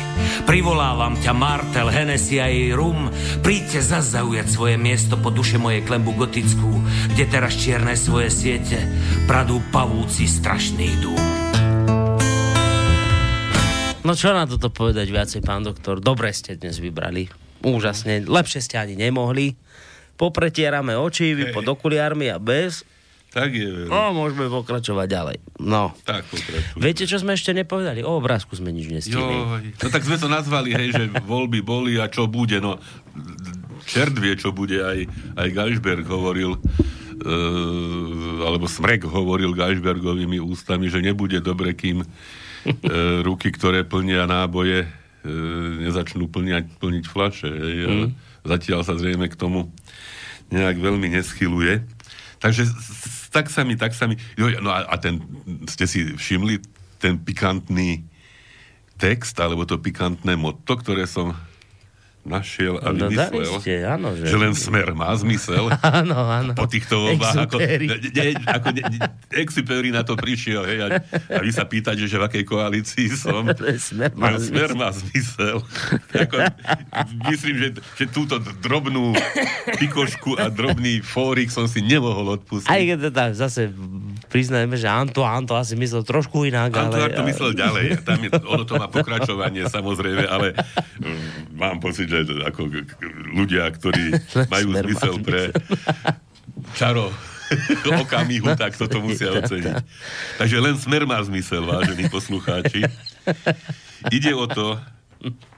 Privolávam ťa Martel, Hennessy a jej rum. Príďte zas svoje miesto po duše mojej klembu gotickú, kde teraz čierne svoje siete pradú pavúci strašných dúm. No čo na toto povedať viacej, pán doktor? Dobre ste dnes vybrali. Úžasne. Lepšie ste ani nemohli. Popretierame oči, vy pod okuliármi a bez. Tak je. No, môžeme pokračovať ďalej. No. Tak pokračuj. Viete, čo sme ešte nepovedali? O obrázku sme nič nestihli. No tak sme to nazvali, hej, že voľby boli a čo bude. No, čert vie, čo bude. Aj, aj Geisberg hovoril, e, alebo Smrek hovoril Geisbergovými ústami, že nebude dobre, kým ruky, ktoré plnia náboje, e, nezačnú plniať, plniť flaše. Hej, mm. Zatiaľ sa zrejme k tomu nejak veľmi neschyluje. Takže tak sa mi, tak sa mi... No a, a ten, ste si všimli ten pikantný text, alebo to pikantné motto, ktoré som našiel a No, vymyslel. ste, áno, že... Že len smer má zmysel. <laughs> Áno, áno. po týchto voľbách. Ako, ne, ako ne, Exupéry na to prišiel, hej, a, a vy sa pýtate, že v akej koalícii som. <laughs> Smer má Len smer má zmysel. <laughs> ako, myslím, že, že túto drobnú pikošku a drobný fórik som si nemohol odpustiť. Aj keď teda zase priznajme, že Anto, Anto asi myslel trošku inak, ale... Antoár to myslel ďalej. Tam je, ono to má pokračovanie, samozrejme, ale mm, mám pocit, že ako ľudia, ktorí <laughs> majú zmysel pre <laughs> čaro okamihu, <laughs> tak toto musia oceniť. Takže len smer má zmysel, vážení poslucháči. Ide o to,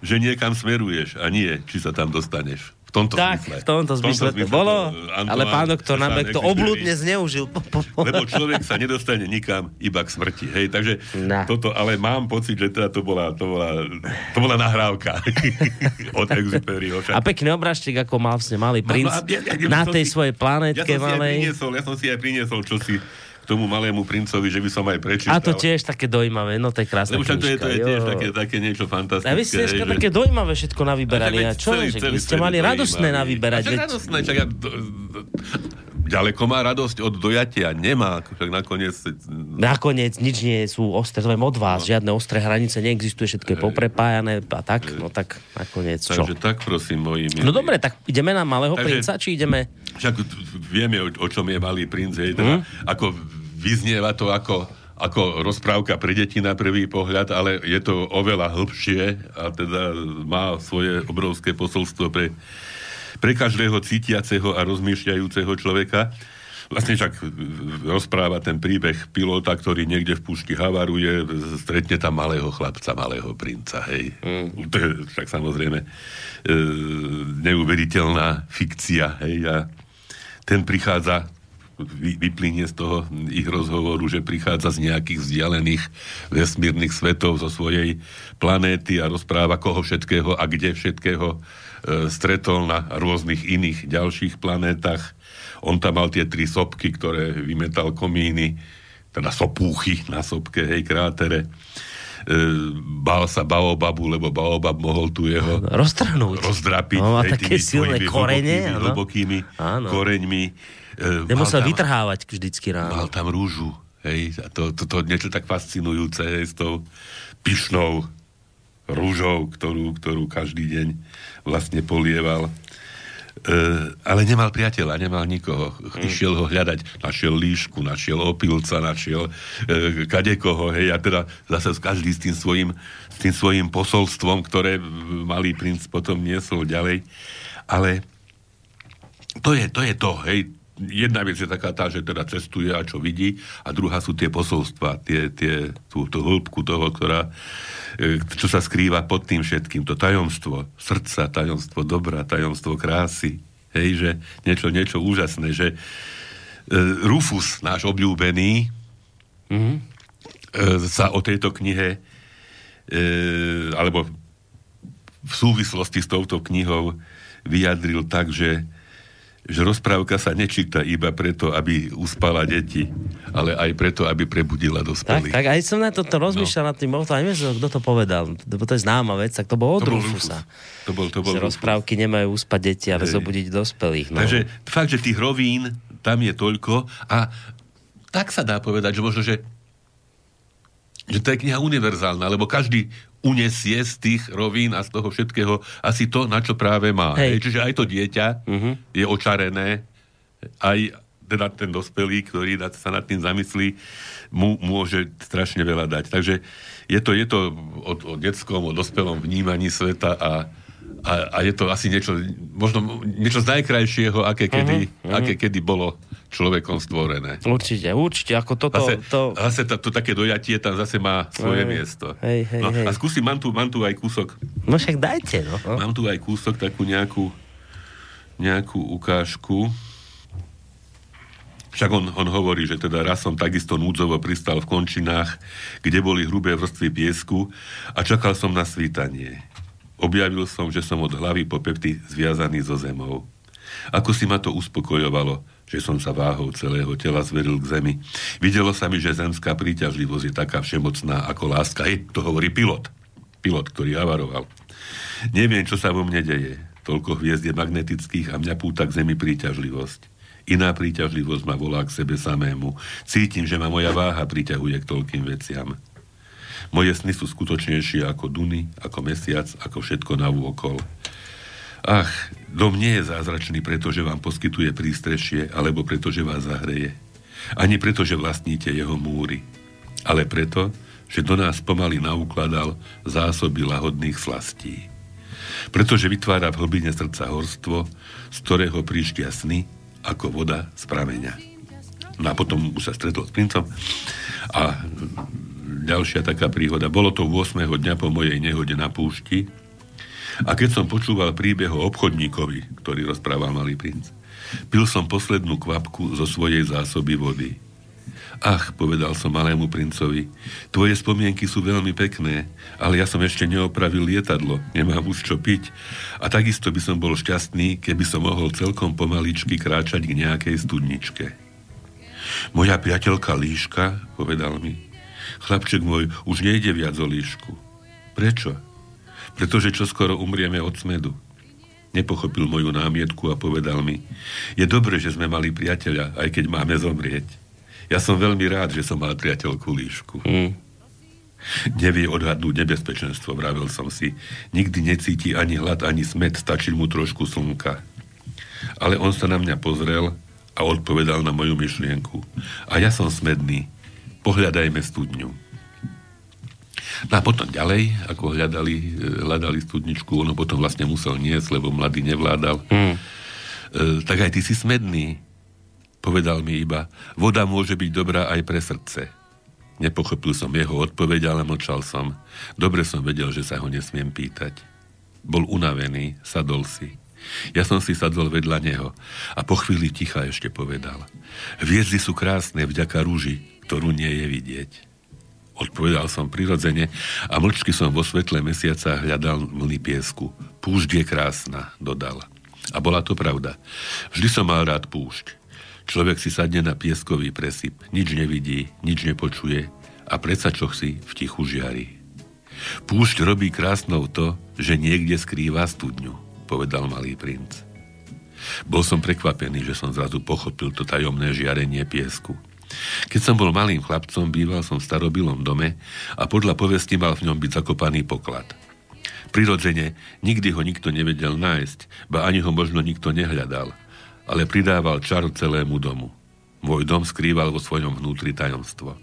že niekam smeruješ a nie, či sa tam dostaneš. V tomto Tak, zmysle. v tomto zmysle to bolo, Antoine ale pán doktor Namek to oblúdne zneužil. <laughs> Lebo človek sa nedostane nikam iba k smrti. Hej, takže Na. toto, ale mám pocit, že teda to bola, to bola, to bola nahrávka <laughs> od Exupéryho. A pekný obrážtek, ako mal vlastne malý princ No, a ja- ja- ja na tej si- svojej ja planetke aj malej. priniesol, ja som si aj priniesol čosi k tomu malému princovi, že by som aj prečítal. A to tiež také dojímavé, no to je krásna Lebo však to je, to je tiež jo. také, také niečo fantastické. A vy ste že- také dojímavé všetko navyberali. veď A čo? celý- že celý vy ste mali je radostné dojímavý. navyberať. A však veď- radostné, čak ja, ďaleko má radosť od dojatia. Nemá, však nakoniec... Nakoniec nič nie sú ostré, to od vás, žiadne ostré hranice neexistuje, všetko je poprepájané a tak, no tak nakoniec čo? Takže tak prosím, moji milí. No dobre, tak ideme na malého Takže- princa, či ideme... Však vieme, o, o čom je malý princ, hej, teda, Mhm. ako vyznieva to ako, ako rozprávka pre deti na prvý pohľad, ale je to oveľa hĺbšie a teda má svoje obrovské posolstvo pre, pre každého cítiaceho a rozmýšľajúceho človeka. vlastne však rozpráva ten príbeh pilota, ktorý niekde v púšti havaruje, stretne tam malého chlapca, malého princa, hej. Mm. To je však samozrejme e, neuveriteľná fikcia, hej, a ten prichádza vy, vyplynie z toho ich rozhovoru, že prichádza z nejakých vzdialených vesmírnych svetov zo svojej planéty a rozpráva koho všetkého a kde všetkého stretol na rôznych iných ďalších planétach. On tam mal tie tri sopky, ktoré vymetal komíny, teda sopúchy na sopke, hej, krátere. E, bál sa Baobabu, lebo Baobab mohol tu jeho roztrhnúť. Rozdrapiť. No, má také silné korene. Hlbokými, hlbokými koreňmi Uh, Nemusel tam, vytrhávať vždycky ráno. Mal tam rúžu, hej, a to, to, to niečo tak fascinujúce, hej, s tou pyšnou rúžou, ktorú, ktorú každý deň vlastne polieval. Uh, ale nemal priateľa, nemal nikoho. Mm. Išiel ho hľadať, našiel líšku, našiel opilca, našiel uh, kadekoho, hej, a teda zase každý s tým svojim, s tým svojim posolstvom, ktoré malý princ potom niesol ďalej. Ale to je to, je to hej, jedna vec je taká tá, že teda cestuje a čo vidí, a druhá sú tie posolstva, tie, tie, tú, tú hĺbku toho, ktorá, e, čo sa skrýva pod tým všetkým, to tajomstvo srdca, tajomstvo dobra, tajomstvo krásy, hej, že niečo, niečo úžasné, že uh, Rufus, náš obľúbený, mm-hmm. sa o tejto knihe alebo v súvislosti s touto knihou vyjadril tak, že že rozprávka sa nečíta iba preto, aby uspala deti, ale aj preto, aby prebudila dospelých. Tak, tak aj som na toto rozmýšľal no. nad tým, bol to aj neviem, kto to povedal, lebo to je známa vec, tak to bol od to Rufusa. To bol, to bol že rozprávky nemajú uspať deti, ale Hej. zobudiť dospelých. No. Takže fakt, že tých rovín tam je toľko a tak sa dá povedať, že možno, že že to je kniha univerzálna, lebo každý unesie z tých rovín a z toho všetkého asi to, na čo práve má. Hej. Hej, čiže aj to dieťa uh-huh. je očarené, aj teda ten dospelý, ktorý sa nad tým zamyslí, mu môže strašne veľa dať. Takže je to, je to o, o detskom, o dospelom vnímaní sveta a a, a je to asi niečo, možno niečo z najkrajšieho, aké kedy, uh-huh, uh-huh. aké kedy bolo človekom stvorené. Určite, určite, ako toto... Zase, to... zase to, to také dojatie tam zase má svoje hej, miesto. Hej, hej, no, hej. A skúsim, mám tu, mám tu aj kúsok. No však dajte, no. Mám tu aj kúsok, takú nejakú, nejakú ukážku. Však on, on hovorí, že teda raz som takisto núdzovo pristal v končinách, kde boli hrubé vrstvy piesku a čakal som na svítanie. Objavil som, že som od hlavy po pepty zviazaný so zemou. Ako si ma to uspokojovalo, že som sa váhou celého tela zveril k zemi. Videlo sa mi, že zemská príťažlivosť je taká všemocná ako láska. Hej, to hovorí pilot. Pilot, ktorý avaroval. Neviem, čo sa vo mne deje. Toľko hviezd je magnetických a mňa púta k zemi príťažlivosť. Iná príťažlivosť ma volá k sebe samému. Cítim, že ma moja váha priťahuje k toľkým veciam. Moje sny sú skutočnejšie ako duny, ako mesiac, ako všetko na úokol. Ach, dom nie je zázračný, pretože vám poskytuje prístrešie, alebo pretože vás zahreje. Ani preto, že vlastníte jeho múry. Ale preto, že do nás pomaly naukladal zásoby lahodných slastí. Pretože vytvára v hlbine srdca horstvo, z ktorého príštia sny, ako voda z prameňa. No a potom už sa stretol s princom a ďalšia taká príhoda. Bolo to 8. dňa po mojej nehode na púšti a keď som počúval príbeh o obchodníkovi, ktorý rozprával malý princ, pil som poslednú kvapku zo svojej zásoby vody. Ach, povedal som malému princovi, tvoje spomienky sú veľmi pekné, ale ja som ešte neopravil lietadlo, nemám už čo piť. A takisto by som bol šťastný, keby som mohol celkom pomaličky kráčať k nejakej studničke. Moja priateľka Líška, povedal mi, Chlapček môj už nejde viac o líšku. Prečo? Pretože čo skoro umrieme od smedu. Nepochopil moju námietku a povedal mi, je dobre, že sme mali priateľa, aj keď máme zomrieť. Ja som veľmi rád, že som mal priateľku líšku. Mm. Nevie odhadnúť nebezpečenstvo, vravel som si. Nikdy necíti ani hlad, ani smet, stačí mu trošku slnka. Ale on sa na mňa pozrel a odpovedal na moju myšlienku. A ja som smedný pohľadajme studňu. No a potom ďalej, ako hľadali, hľadali studničku, ono potom vlastne musel niesť, lebo mladý nevládal. Mm. E, tak aj ty si smedný. Povedal mi iba, voda môže byť dobrá aj pre srdce. Nepochopil som jeho odpoveď, ale mlčal som. Dobre som vedel, že sa ho nesmiem pýtať. Bol unavený, sadol si. Ja som si sadol vedľa neho a po chvíli ticha ešte povedal. Hviezdy sú krásne vďaka rúži, ktorú nie je vidieť. Odpovedal som prirodzene a mlčky som vo svetle mesiaca hľadal mlny piesku. Púšť je krásna, dodal. A bola to pravda. Vždy som mal rád púšť. Človek si sadne na pieskový presyp, nič nevidí, nič nepočuje a predsa čo si v tichu žiari. Púšť robí krásnou to, že niekde skrýva studňu, povedal malý princ. Bol som prekvapený, že som zrazu pochopil to tajomné žiarenie piesku. Keď som bol malým chlapcom, býval som v starobilom dome a podľa povesti mal v ňom byť zakopaný poklad. Prirodzene, nikdy ho nikto nevedel nájsť, ba ani ho možno nikto nehľadal – ale pridával čar celému domu. Môj dom skrýval vo svojom vnútri tajomstvo.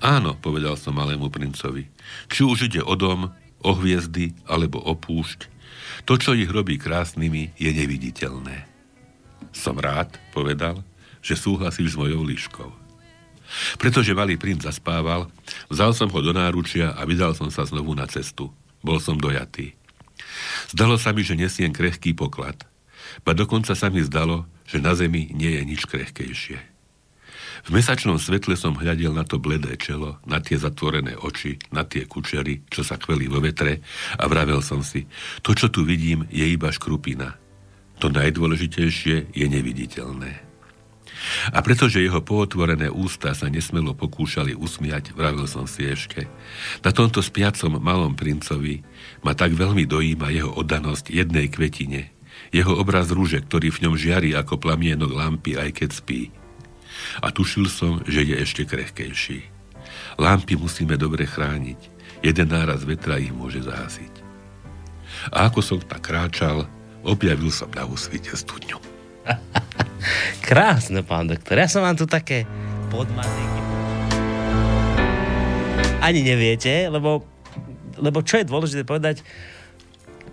Áno, povedal som malému princovi, či už ide o dom, o hviezdy alebo o púšť, to, čo ich robí krásnymi, je neviditeľné. Som rád, povedal, že súhlasíš s mojou líškou. Pretože malý princ zaspával, vzal som ho do náručia a vydal som sa znovu na cestu. Bol som dojatý. Zdalo sa mi, že nesiem krehký poklad – Ba dokonca sa mi zdalo, že na zemi nie je nič krehkejšie. V mesačnom svetle som hľadel na to bledé čelo, na tie zatvorené oči, na tie kučery, čo sa kveli vo vetre a vravel som si, to, čo tu vidím, je iba škrupina. To najdôležitejšie je neviditeľné. A pretože jeho pootvorené ústa sa nesmelo pokúšali usmiať, vravil som si ešte. Na tomto spiacom malom princovi ma tak veľmi dojíma jeho oddanosť jednej kvetine, jeho obraz rúže, ktorý v ňom žiari ako plamienok lampy, aj keď spí. A tušil som, že je ešte krehkejší. Lampy musíme dobre chrániť. Jeden náraz vetra ich môže zahasiť. A ako som tak kráčal, objavil som na úsvite studňu. <laughs> Krásne, pán doktor. Ja som vám tu také podmaziky. Ani neviete, lebo, lebo čo je dôležité povedať,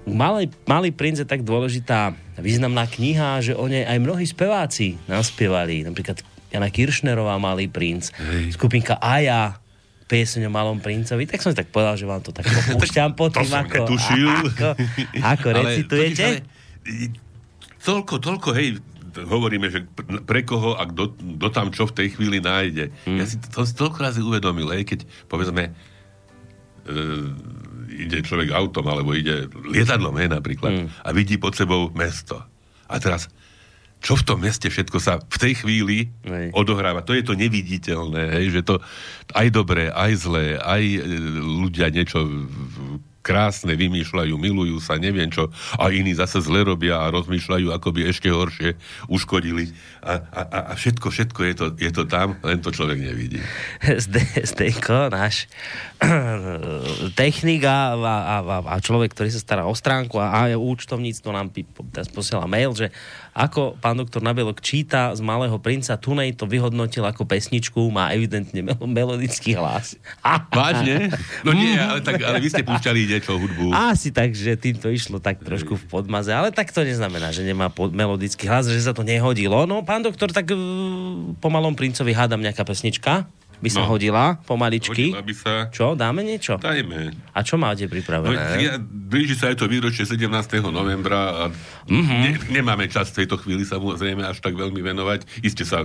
Malý, Malý princ je tak dôležitá významná kniha, že o nej aj mnohí speváci naspievali. Napríklad Jana Kiršnerová Malý princ, Hej. skupinka Aja, pieseň o Malom princovi, tak som tak povedal, že vám to tak <laughs> popúšťam po tým, ako, ako, ako recitujete. Ale, toľko, toľko, hej, hovoríme, že pre koho a kto, tam čo v tej chvíli nájde. Hmm. Ja si to, to toľko razy uvedomil, hej, keď povedzme e, ide človek autom, alebo ide lietadlom, hej, napríklad, mm. a vidí pod sebou mesto. A teraz, čo v tom meste všetko sa v tej chvíli hej. odohráva. To je to neviditeľné, hej, že to aj dobré, aj zlé, aj e, ľudia niečo krásne vymýšľajú, milujú sa, neviem čo, a iní zase zle robia a rozmýšľajú, ako by ešte horšie uškodili. A, a, a všetko, všetko je to, je to tam, len to človek nevidí. <laughs> Zdejko, náš <clears throat> technik a, a, a, človek, ktorý sa stará o stránku a, a účtovníctvo nám teraz posiela mail, že ako pán doktor Nabelok číta z Malého princa, Tunej to vyhodnotil ako pesničku, má evidentne melodický hlas. <laughs> Vážne? No nie, ale, tak, ale vy ste púšťali niečo hudbu. Asi tak, že tým to išlo tak trošku v podmaze, ale tak to neznamená, že nemá pod, melodický hlas, že sa to nehodilo. No, pán doktor, tak uh, po Malom princovi hádam nejaká pesnička by sa no. hodila pomaličky. Hodila by sa. Čo, dáme niečo? Dajme. A čo máte pripravené? No, ja, blíži sa aj to výročie 17. novembra a mm-hmm. ne, nemáme čas v tejto chvíli samozrejme až tak veľmi venovať. Iste sa...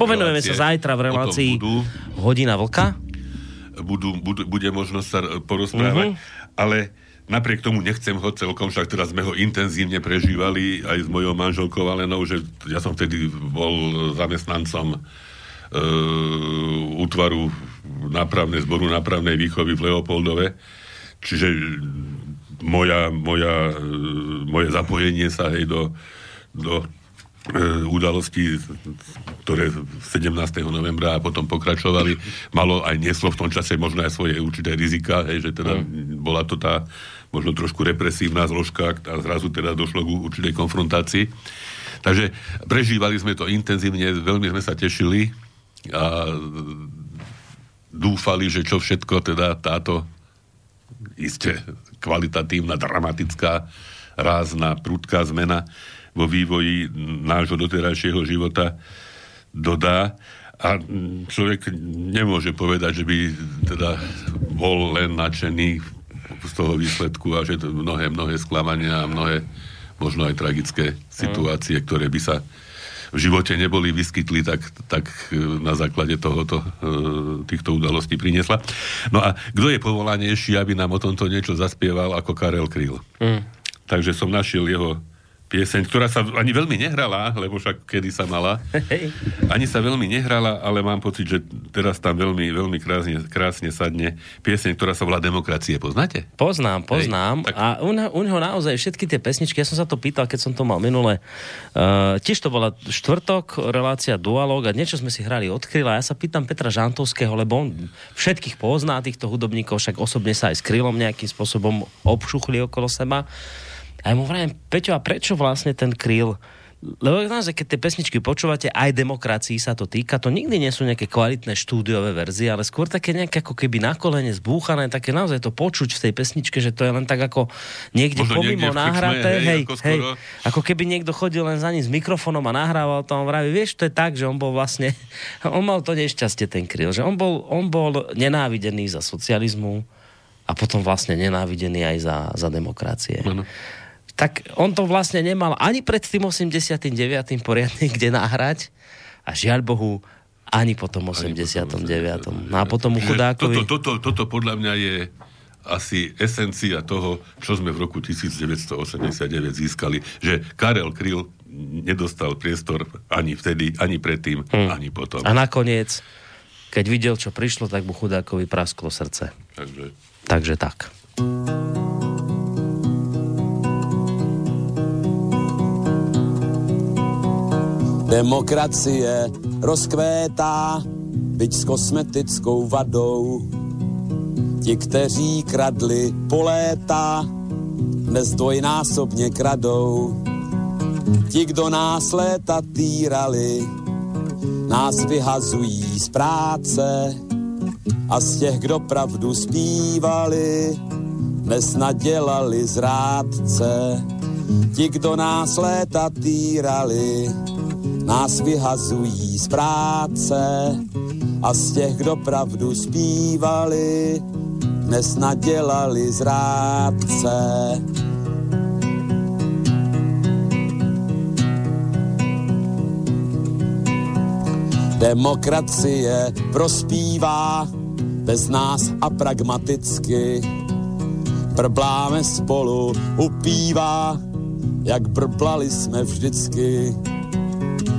Povenujeme sa zajtra v relácii Hodina vlka. Budú, budú, bude možnosť sa porozprávať, mm-hmm. ale napriek tomu nechcem ho celkom, však teraz sme ho intenzívne prežívali aj s mojou manželkou Alenou, že ja som vtedy bol zamestnancom uh, útvaru nápravnej zboru nápravnej výchovy v Leopoldove. Čiže moja, moja, uh, moje zapojenie sa hej, do, do uh, udalostí, ktoré 17. novembra a potom pokračovali, malo aj nieslo v tom čase možno aj svoje určité rizika, hej, že teda mm. bola to tá možno trošku represívna zložka a zrazu teda došlo k určitej konfrontácii. Takže prežívali sme to intenzívne, veľmi sme sa tešili a dúfali, že čo všetko teda táto iste kvalitatívna, dramatická, rázna, prudká zmena vo vývoji nášho doterajšieho života dodá. A človek nemôže povedať, že by teda bol len nadšený z toho výsledku a že to mnohé, mnohé sklamania a mnohé možno aj tragické situácie, ktoré by sa v živote neboli vyskytli, tak, tak e, na základe tohoto, e, týchto udalostí priniesla. No a kto je povolanejší, aby nám o tomto niečo zaspieval ako Karel Kryl? Mm. Takže som našiel jeho pieseň, ktorá sa ani veľmi nehrala, lebo však kedy sa mala. Ani sa veľmi nehrala, ale mám pocit, že teraz tam veľmi, veľmi krásne, krásne sadne pieseň, ktorá sa volá Demokracie. Poznáte? Poznám, poznám. Hej, tak... A u, u neho naozaj všetky tie pesničky, ja som sa to pýtal, keď som to mal minule. Uh, tiež to bola štvrtok, relácia Dualog a niečo sme si hrali od Ja sa pýtam Petra Žantovského, lebo on všetkých pozná, týchto hudobníkov, však osobne sa aj s Krylom nejakým spôsobom obšuchli okolo seba. A ja mu vrajem, Peťo, a prečo vlastne ten kryl? Lebo naozaj, keď tie pesničky počúvate, aj demokracii sa to týka, to nikdy nie sú nejaké kvalitné štúdiové verzie, ale skôr také nejaké ako keby na kolene zbúchané, také naozaj to počuť v tej pesničke, že to je len tak ako niekde Možno pomimo niekde nahraté, hej, hej, ako, hej, ako keby niekto chodil len za ním s mikrofónom a nahrával to, on vraví, vieš, to je tak, že on bol vlastne, <laughs> on mal to nešťastie ten kryl, že on bol, on bol nenávidený za socializmu a potom vlastne nenávidený aj za, za demokracie. Ano tak on to vlastne nemal ani pred tým 89. poriadne kde nahrať a žiaľ Bohu ani po tom 89. No a potom u chudákovi... Toto, toto, toto podľa mňa je asi esencia toho, čo sme v roku 1989 získali, že Karel Kryl nedostal priestor ani vtedy, ani predtým, hmm. ani potom. A nakoniec, keď videl, čo prišlo, tak mu chudákovi prasklo srdce. Takže, Takže tak. Demokracie rozkvétá, byť s kosmetickou vadou. Ti, kteří kradli po léta, dnes dvojnásobně kradou. Ti, kdo nás léta týrali, nás vyhazují z práce a z těch, kdo pravdu zpívali, dnes nadělali zrádce. Ti, kdo nás léta týrali, nás vyhazují z práce a z těch, kdo pravdu zpívali, dnes nadělali zrádce. Demokracie prospívá bez nás a pragmaticky. Brbláme spolu, upívá, jak brblali jsme vždycky.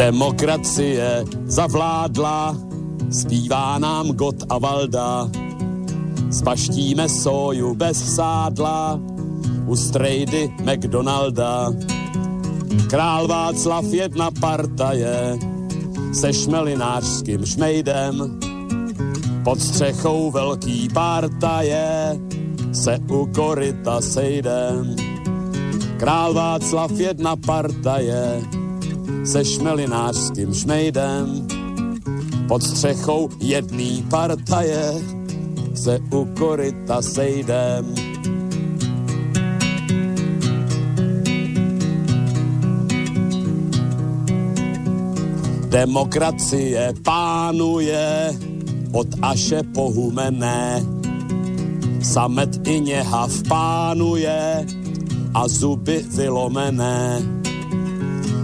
Demokracie zavládla, zpívá nám God a Valda. Spaštíme soju bez sádla, u strejdy McDonalda. Král Václav jedna partaje, se šmelinářským šmejdem. Pod střechou velký partaje, se u korita sejdem. Král Václav jedna partaje, se šmelinářským šmejdem. Pod střechou jedný partaje se u koryta sejdem. Demokracie pánuje od Aše pohumené. Samet i něhav pánuje a zuby vylomené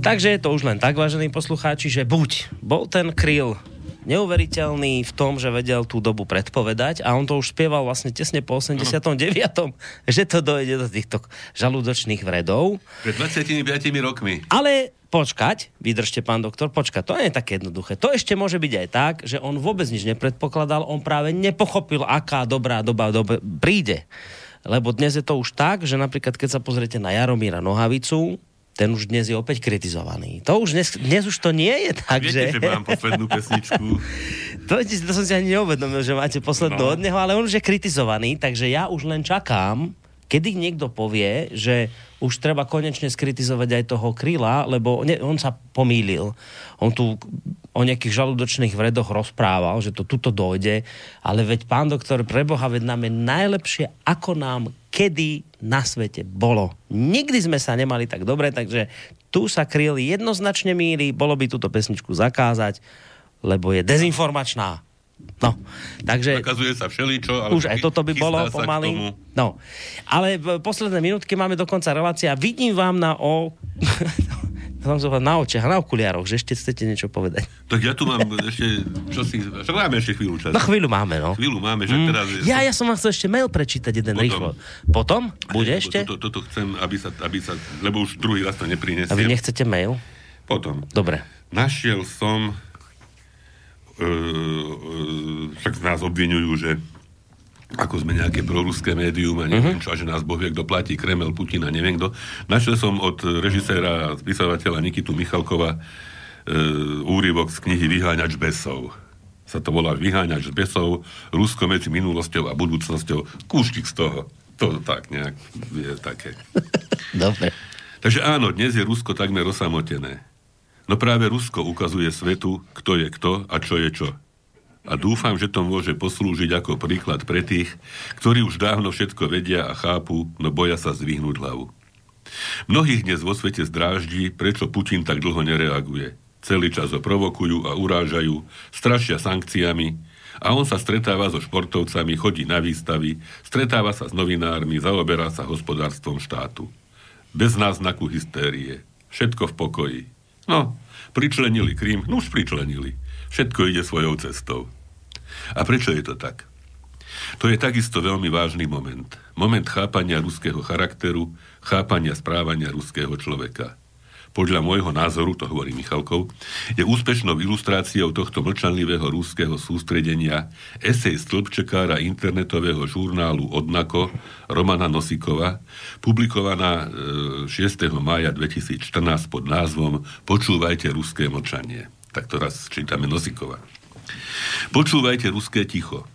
takže je to už len tak, vážení poslucháči, že buď bol ten kryl neuveriteľný v tom, že vedel tú dobu predpovedať a on to už spieval vlastne tesne po 89. že to dojde do týchto žalúdočných vredov. Pred 25 rokmi. Ale počkať, vydržte pán doktor, počkať, to nie je také jednoduché. To ešte môže byť aj tak, že on vôbec nič nepredpokladal, on práve nepochopil, aká dobrá doba dobe príde. Lebo dnes je to už tak, že napríklad keď sa pozriete na Jaromíra Nohavicu, ten už dnes je opäť kritizovaný. To už dnes, dnes už to nie je tak, Viete, že... že mám poslednú pesničku. <laughs> to, to som si ani neuvedomil, že máte poslednú no. od neho, ale on už je kritizovaný, takže ja už len čakám, kedy niekto povie, že už treba konečne skritizovať aj toho Kryla, lebo ne, on sa pomýlil. On tu o nejakých žalúdočných vredoch rozprával, že to tuto dojde, ale veď pán doktor, preboha, veď nám je najlepšie, ako nám kedy na svete bolo. Nikdy sme sa nemali tak dobre, takže tu sa Kryl jednoznačne míli, bolo by túto pesničku zakázať, lebo je dezinformačná. No, takže... Zakazuje sa všeličo, ale... Už aj toto by bolo pomaly. No, ale v posledné minútky máme dokonca relácia. Vidím vám na o... <laughs> som sa na očiach, na okuliároch, že ešte chcete niečo povedať. Tak ja tu mám ešte, čo si, však máme ešte chvíľu času. No chvíľu máme, no. Chvíľu máme, že mm. teraz... Ja, ja som vám chcel ešte mail prečítať jeden Potom. rýchlo. Potom? Bude Aj, ešte? Toto, toto chcem, aby sa, aby sa, lebo už druhý raz to neprinesie. A vy nechcete mail? Potom. Dobre. Našiel som E, e, však nás obvinujú, že ako sme nejaké proruské médium a neviem uh-huh. čo, a že nás Boh vie, kto platí, Kremel, Putin a neviem kto. Našiel som od režiséra a spisovateľa Nikitu Michalkova e, úryvok z knihy Vyháňač besov. Sa to volá Vyháňač besov, Rusko medzi minulosťou a budúcnosťou. Kúštik z toho. To tak nejak je také. <laughs> Dobre. Takže áno, dnes je Rusko takmer osamotené. No práve Rusko ukazuje svetu, kto je kto a čo je čo. A dúfam, že to môže poslúžiť ako príklad pre tých, ktorí už dávno všetko vedia a chápu, no boja sa zvyhnúť hlavu. Mnohých dnes vo svete zdráždi, prečo Putin tak dlho nereaguje. Celý čas ho provokujú a urážajú, strašia sankciami a on sa stretáva so športovcami, chodí na výstavy, stretáva sa s novinármi, zaoberá sa hospodárstvom štátu. Bez náznaku hystérie. Všetko v pokoji. No, pričlenili Krím, no už pričlenili. Všetko ide svojou cestou. A prečo je to tak? To je takisto veľmi vážny moment. Moment chápania ruského charakteru, chápania správania ruského človeka podľa môjho názoru, to hovorí Michalkov, je úspešnou ilustráciou tohto mlčanlivého rúského sústredenia esej stĺpčekára internetového žurnálu Odnako Romana Nosikova, publikovaná 6. E, mája 2014 pod názvom Počúvajte ruské mlčanie. Tak to raz čítame Nosikova. Počúvajte ruské ticho.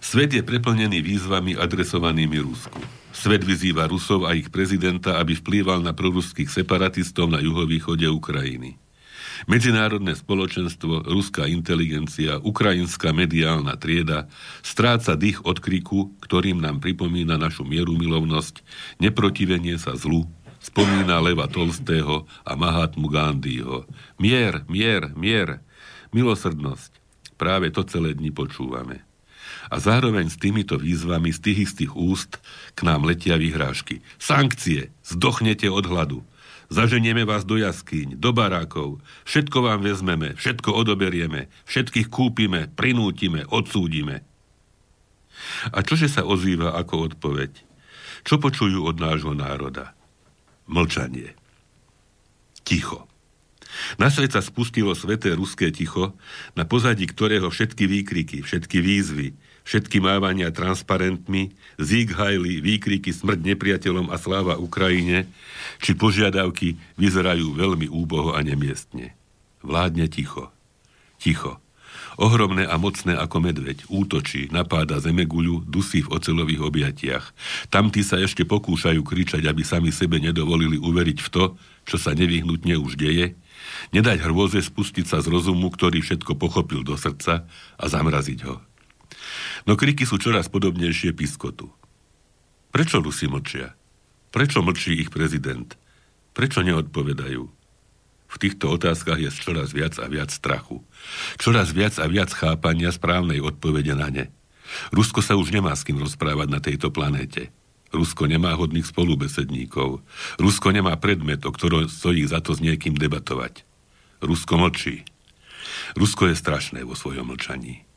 Svet je preplnený výzvami adresovanými Rusku. Svet vyzýva Rusov a ich prezidenta, aby vplýval na proruských separatistov na juhovýchode Ukrajiny. Medzinárodné spoločenstvo, ruská inteligencia, ukrajinská mediálna trieda stráca dých od kriku, ktorým nám pripomína našu mieru milovnosť, neprotivenie sa zlu, spomína Leva Tolstého a Mahatmu Gandhiho. Mier, mier, mier, milosrdnosť. Práve to celé dni počúvame. A zároveň s týmito výzvami z tých istých úst k nám letia vyhrážky. Sankcie, zdochnete od hladu. Zaženieme vás do jaskyň, do barákov, všetko vám vezmeme, všetko odoberieme, všetkých kúpime, prinútime, odsúdime. A čože sa ozýva ako odpoveď? Čo počujú od nášho národa? Mlčanie. Ticho. Na svet sa spustilo sveté ruské ticho, na pozadí ktorého všetky výkriky, všetky výzvy, všetky mávania transparentmi, zíghajly, výkriky smrť nepriateľom a sláva Ukrajine, či požiadavky vyzerajú veľmi úboho a nemiestne. Vládne ticho. Ticho. Ohromné a mocné ako medveď, útočí, napáda zemeguľu, dusí v ocelových objatiach. Tamtí sa ešte pokúšajú kričať, aby sami sebe nedovolili uveriť v to, čo sa nevyhnutne už deje, nedať hrôze spustiť sa z rozumu, ktorý všetko pochopil do srdca a zamraziť ho. No kriky sú čoraz podobnejšie piskotu. Prečo Rusi mlčia? Prečo mlčí ich prezident? Prečo neodpovedajú? V týchto otázkach je čoraz viac a viac strachu. Čoraz viac a viac chápania správnej odpovede na ne. Rusko sa už nemá s kým rozprávať na tejto planéte. Rusko nemá hodných spolubesedníkov. Rusko nemá predmet, o ktorom stojí za to s niekým debatovať. Rusko mlčí. Rusko je strašné vo svojom mlčaní.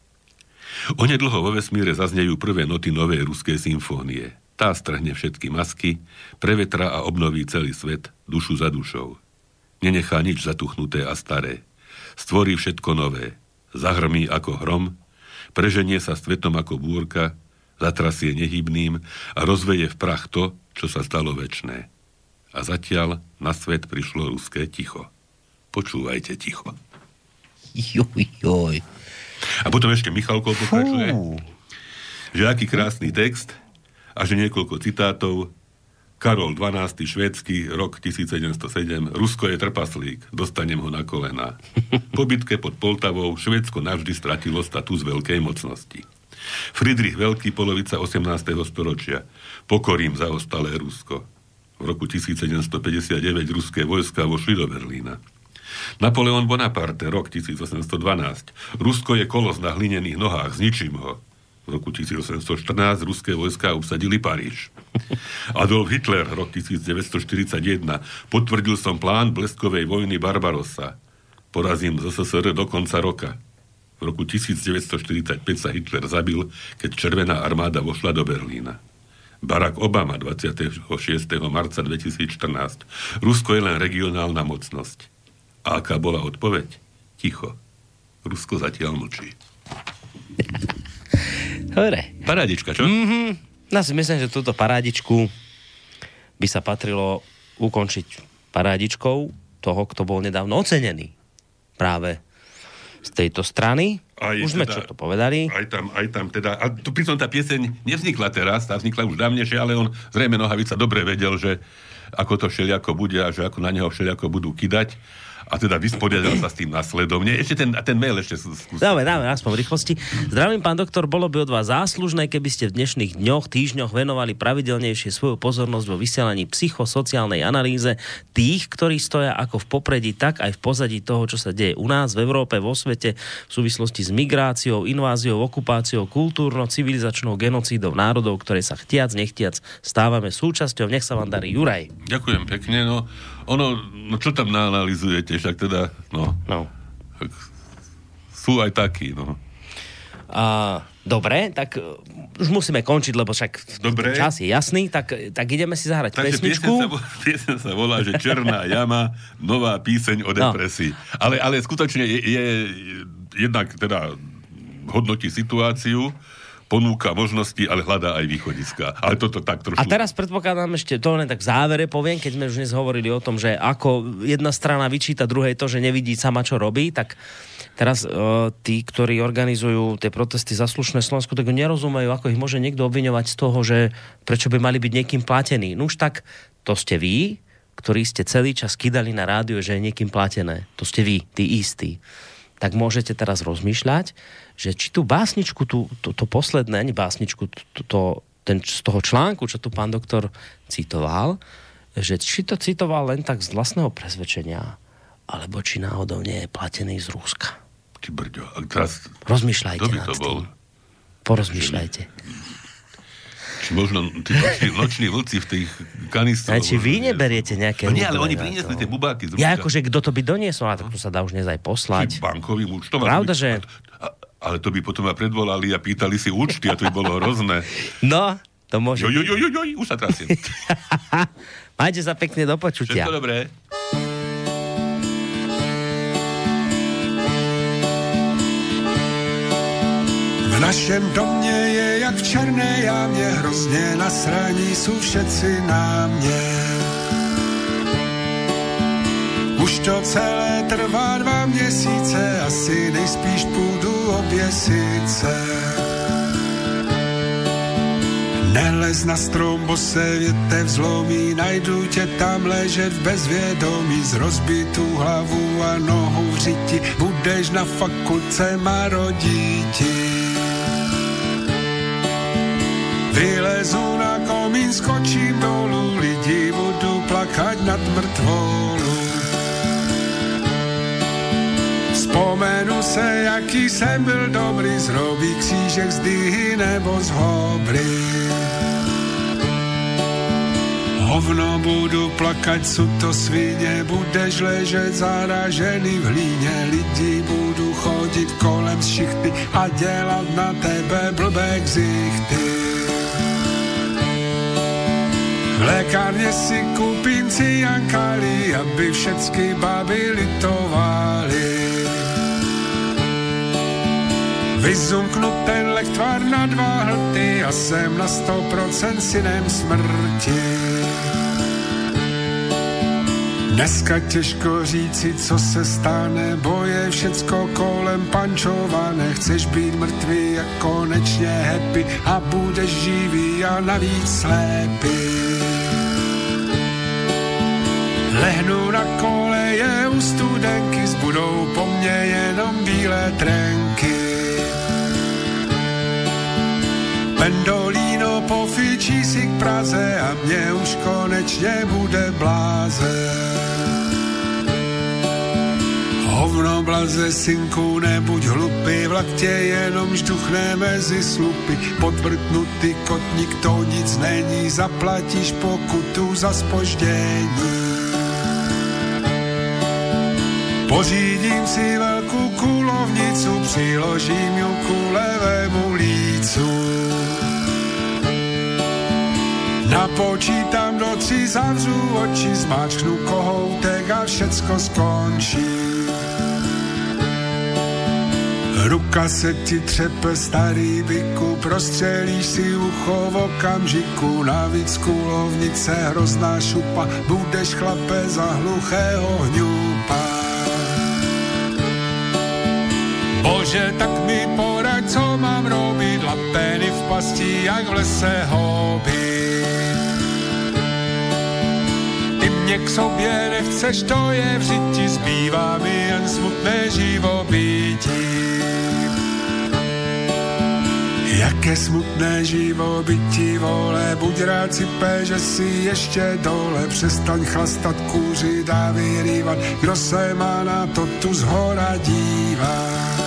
Onedlho vo vesmíre zaznejú prvé noty novej ruskej symfónie. Tá strhne všetky masky, prevetra a obnoví celý svet, dušu za dušou. Nenechá nič zatuchnuté a staré. Stvorí všetko nové. Zahrmí ako hrom, preženie sa svetom ako búrka, zatrasie nehybným a rozveje v prach to, čo sa stalo väčné. A zatiaľ na svet prišlo ruské ticho. Počúvajte ticho. Joj, joj. A potom ešte Michalko pokračuje, že aký krásny text a že niekoľko citátov Karol 12. švédsky, rok 1707. Rusko je trpaslík, dostanem ho na kolena. Po bitke pod Poltavou Švédsko navždy stratilo status veľkej mocnosti. Friedrich Veľký, polovica 18. storočia. Pokorím zaostalé Rusko. V roku 1759 ruské vojska vošli do Berlína. Napoleon Bonaparte, rok 1812. Rusko je kolos na hlinených nohách, zničím ho v roku 1814 ruské vojska obsadili Paríž. <laughs> Adolf Hitler, rok 1941, potvrdil som plán bleskovej vojny Barbarossa. Porazím ZSSR do konca roka. V roku 1945 sa Hitler zabil, keď Červená armáda vošla do Berlína. Barack Obama 26. marca 2014. Rusko je len regionálna mocnosť. A aká bola odpoveď? Ticho. Rusko zatiaľ mlčí. Dobre. Parádička, čo? Mm-hmm. Ja si myslím, že túto parádičku by sa patrilo ukončiť parádičkou toho, kto bol nedávno ocenený práve z tejto strany. Aj už sme teda, čo to povedali. Aj tam, aj tam teda, a tu pritom tá pieseň nevznikla teraz, tá vznikla už dávnejšie, ale on zrejme Nohavica dobre vedel, že ako to všeliako bude a že ako na neho všeliako budú kidať a teda vysporiadal sa s tým následovne. Ešte ten, ten mail ešte skúsim. Dáme, dáme, aspoň v rýchlosti. Zdravím, pán doktor, bolo by od vás záslužné, keby ste v dnešných dňoch, týždňoch venovali pravidelnejšie svoju pozornosť vo vysielaní psychosociálnej analýze tých, ktorí stoja ako v popredí, tak aj v pozadí toho, čo sa deje u nás, v Európe, vo svete, v súvislosti s migráciou, inváziou, okupáciou, kultúrno-civilizačnou genocídou národov, ktoré sa chtiac, nechtiac stávame súčasťou. Nech sa vám darí, Juraj. Ďakujem pekne. No, ono, no čo tam naanalizujete, však teda, no. No. Sú aj takí, no. A, dobre, tak uh, už musíme končiť, lebo však dobre. čas je jasný, tak, tak ideme si zahrať Takže pesničku. Pieseň sa, <laughs> sa volá, že Černá jama, nová píseň o no. depresii. No. Ale, ale skutočne je, je jednak teda hodnotí situáciu, ponúka možnosti, ale hľadá aj východiska. Ale toto tak trošku... A teraz predpokladám ešte, to len tak v závere poviem, keď sme už dnes hovorili o tom, že ako jedna strana vyčíta druhej to, že nevidí sama, čo robí, tak teraz uh, tí, ktorí organizujú tie protesty za slušné Slovensko, tak nerozumejú, ako ich môže niekto obviňovať z toho, že prečo by mali byť niekým platení. No už tak, to ste vy, ktorí ste celý čas kydali na rádiu, že je niekým platené. To ste vy, tí istí. Tak môžete teraz rozmýšľať, že či tú básničku, tú, to, to posledné, ani básničku, to, to, ten, z toho článku, čo tu pán doktor citoval, že či to citoval len tak z vlastného presvedčenia, alebo či náhodou nie je platený z Rúska. Ty brďo, a teraz... Rozmýšľajte nad to bol? tým. Porozmýšľajte. Či možno tí noční, <laughs> noční vlci v tých kanistroch. či vy neberiete nejaké... No nie, ale oni priniesli tie bubáky. Ja akože, kto to by doniesol, a tak to sa dá už dnes aj poslať. Bankovým účtom. Pravda, že... Ale to by potom ma predvolali a pýtali si účty a to by bolo hrozné. <laughs> No, to môže... Jo, jo, jo, jo, jo, už sa trasím. <laughs> Majte sa pekne do počutia. Všetko dobré. V našem domě je jak v černé jámě, hrozně na sraní jsou všetci na mě. Už to celé trvá dva měsíce, asi nejspíš půjdu sice. Nelez na strom, bo se větev zlomí, najdu tě tam ležet v bezvědomí, z rozbitou hlavu a nohou v řiti, budeš na fakulce marodíti. Vylezu na komín, skočím dolů, lidi budu plakat nad mrtvolu. Vzpomenu se, jaký jsem byl dobrý, zrobí křížek z dyhy nebo z hobry. Hovno budu plakat, co to svině, budeš ležet zaražený v hlíně, lidi budu chodit kolem šichty a dělat na tebe blbé ksichty. Lékárně si koupím ciankali, aby všecky baby litovali. Vyzumknu ten lektvar na dva hlty a jsem na sto procent synem smrti. Dneska těžko říci, co se stane, bo je všecko kolem pančované. Chceš být mrtvý a konečně happy a budeš živý a navíc slepý. Lehnu na koleje u studenky, zbudou po mně jenom bílé trenky. Pendolino pofičí si k Praze a mě už konečně bude bláze. Hovno blaze, synku, nebuď hlupy, vlak tě jenom žduchne mezi slupy. Podvrtnutý kotník, to nic není, zaplatíš pokutu za spoždění. Pořídím si velkou kulovnicu, přiložím ju ku levému lícu. Napočítám do tří, zavřu oči, zmáčknu kohoutek a všecko skončí. Ruka se ti třepe starý byku, prostřelíš si ucho v okamžiku, navíc kulovnice hrozná šupa, budeš chlape za hluchého hňupa. Bože, tak mi poraď, co mám robiť, lapeny v pasti, jak v lese hobby. Ty mě k sobě nechceš, to je v žiti, zbývá mi jen smutné živobytí. Jaké smutné živobytí, vole, buď rád si pe, že si ještě dole, přestaň chlastat, kůřit a vyrývat, kdo se má na to tu zhora dívá.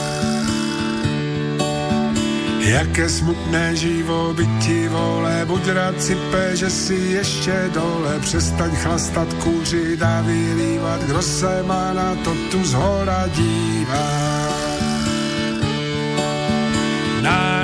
Jaké smutné živobytí, vole, buď rád si pe, že si ještě dole, přestaň chlastat, kůřit a vyrývat, kdo se má na to tu zhora dívá. Na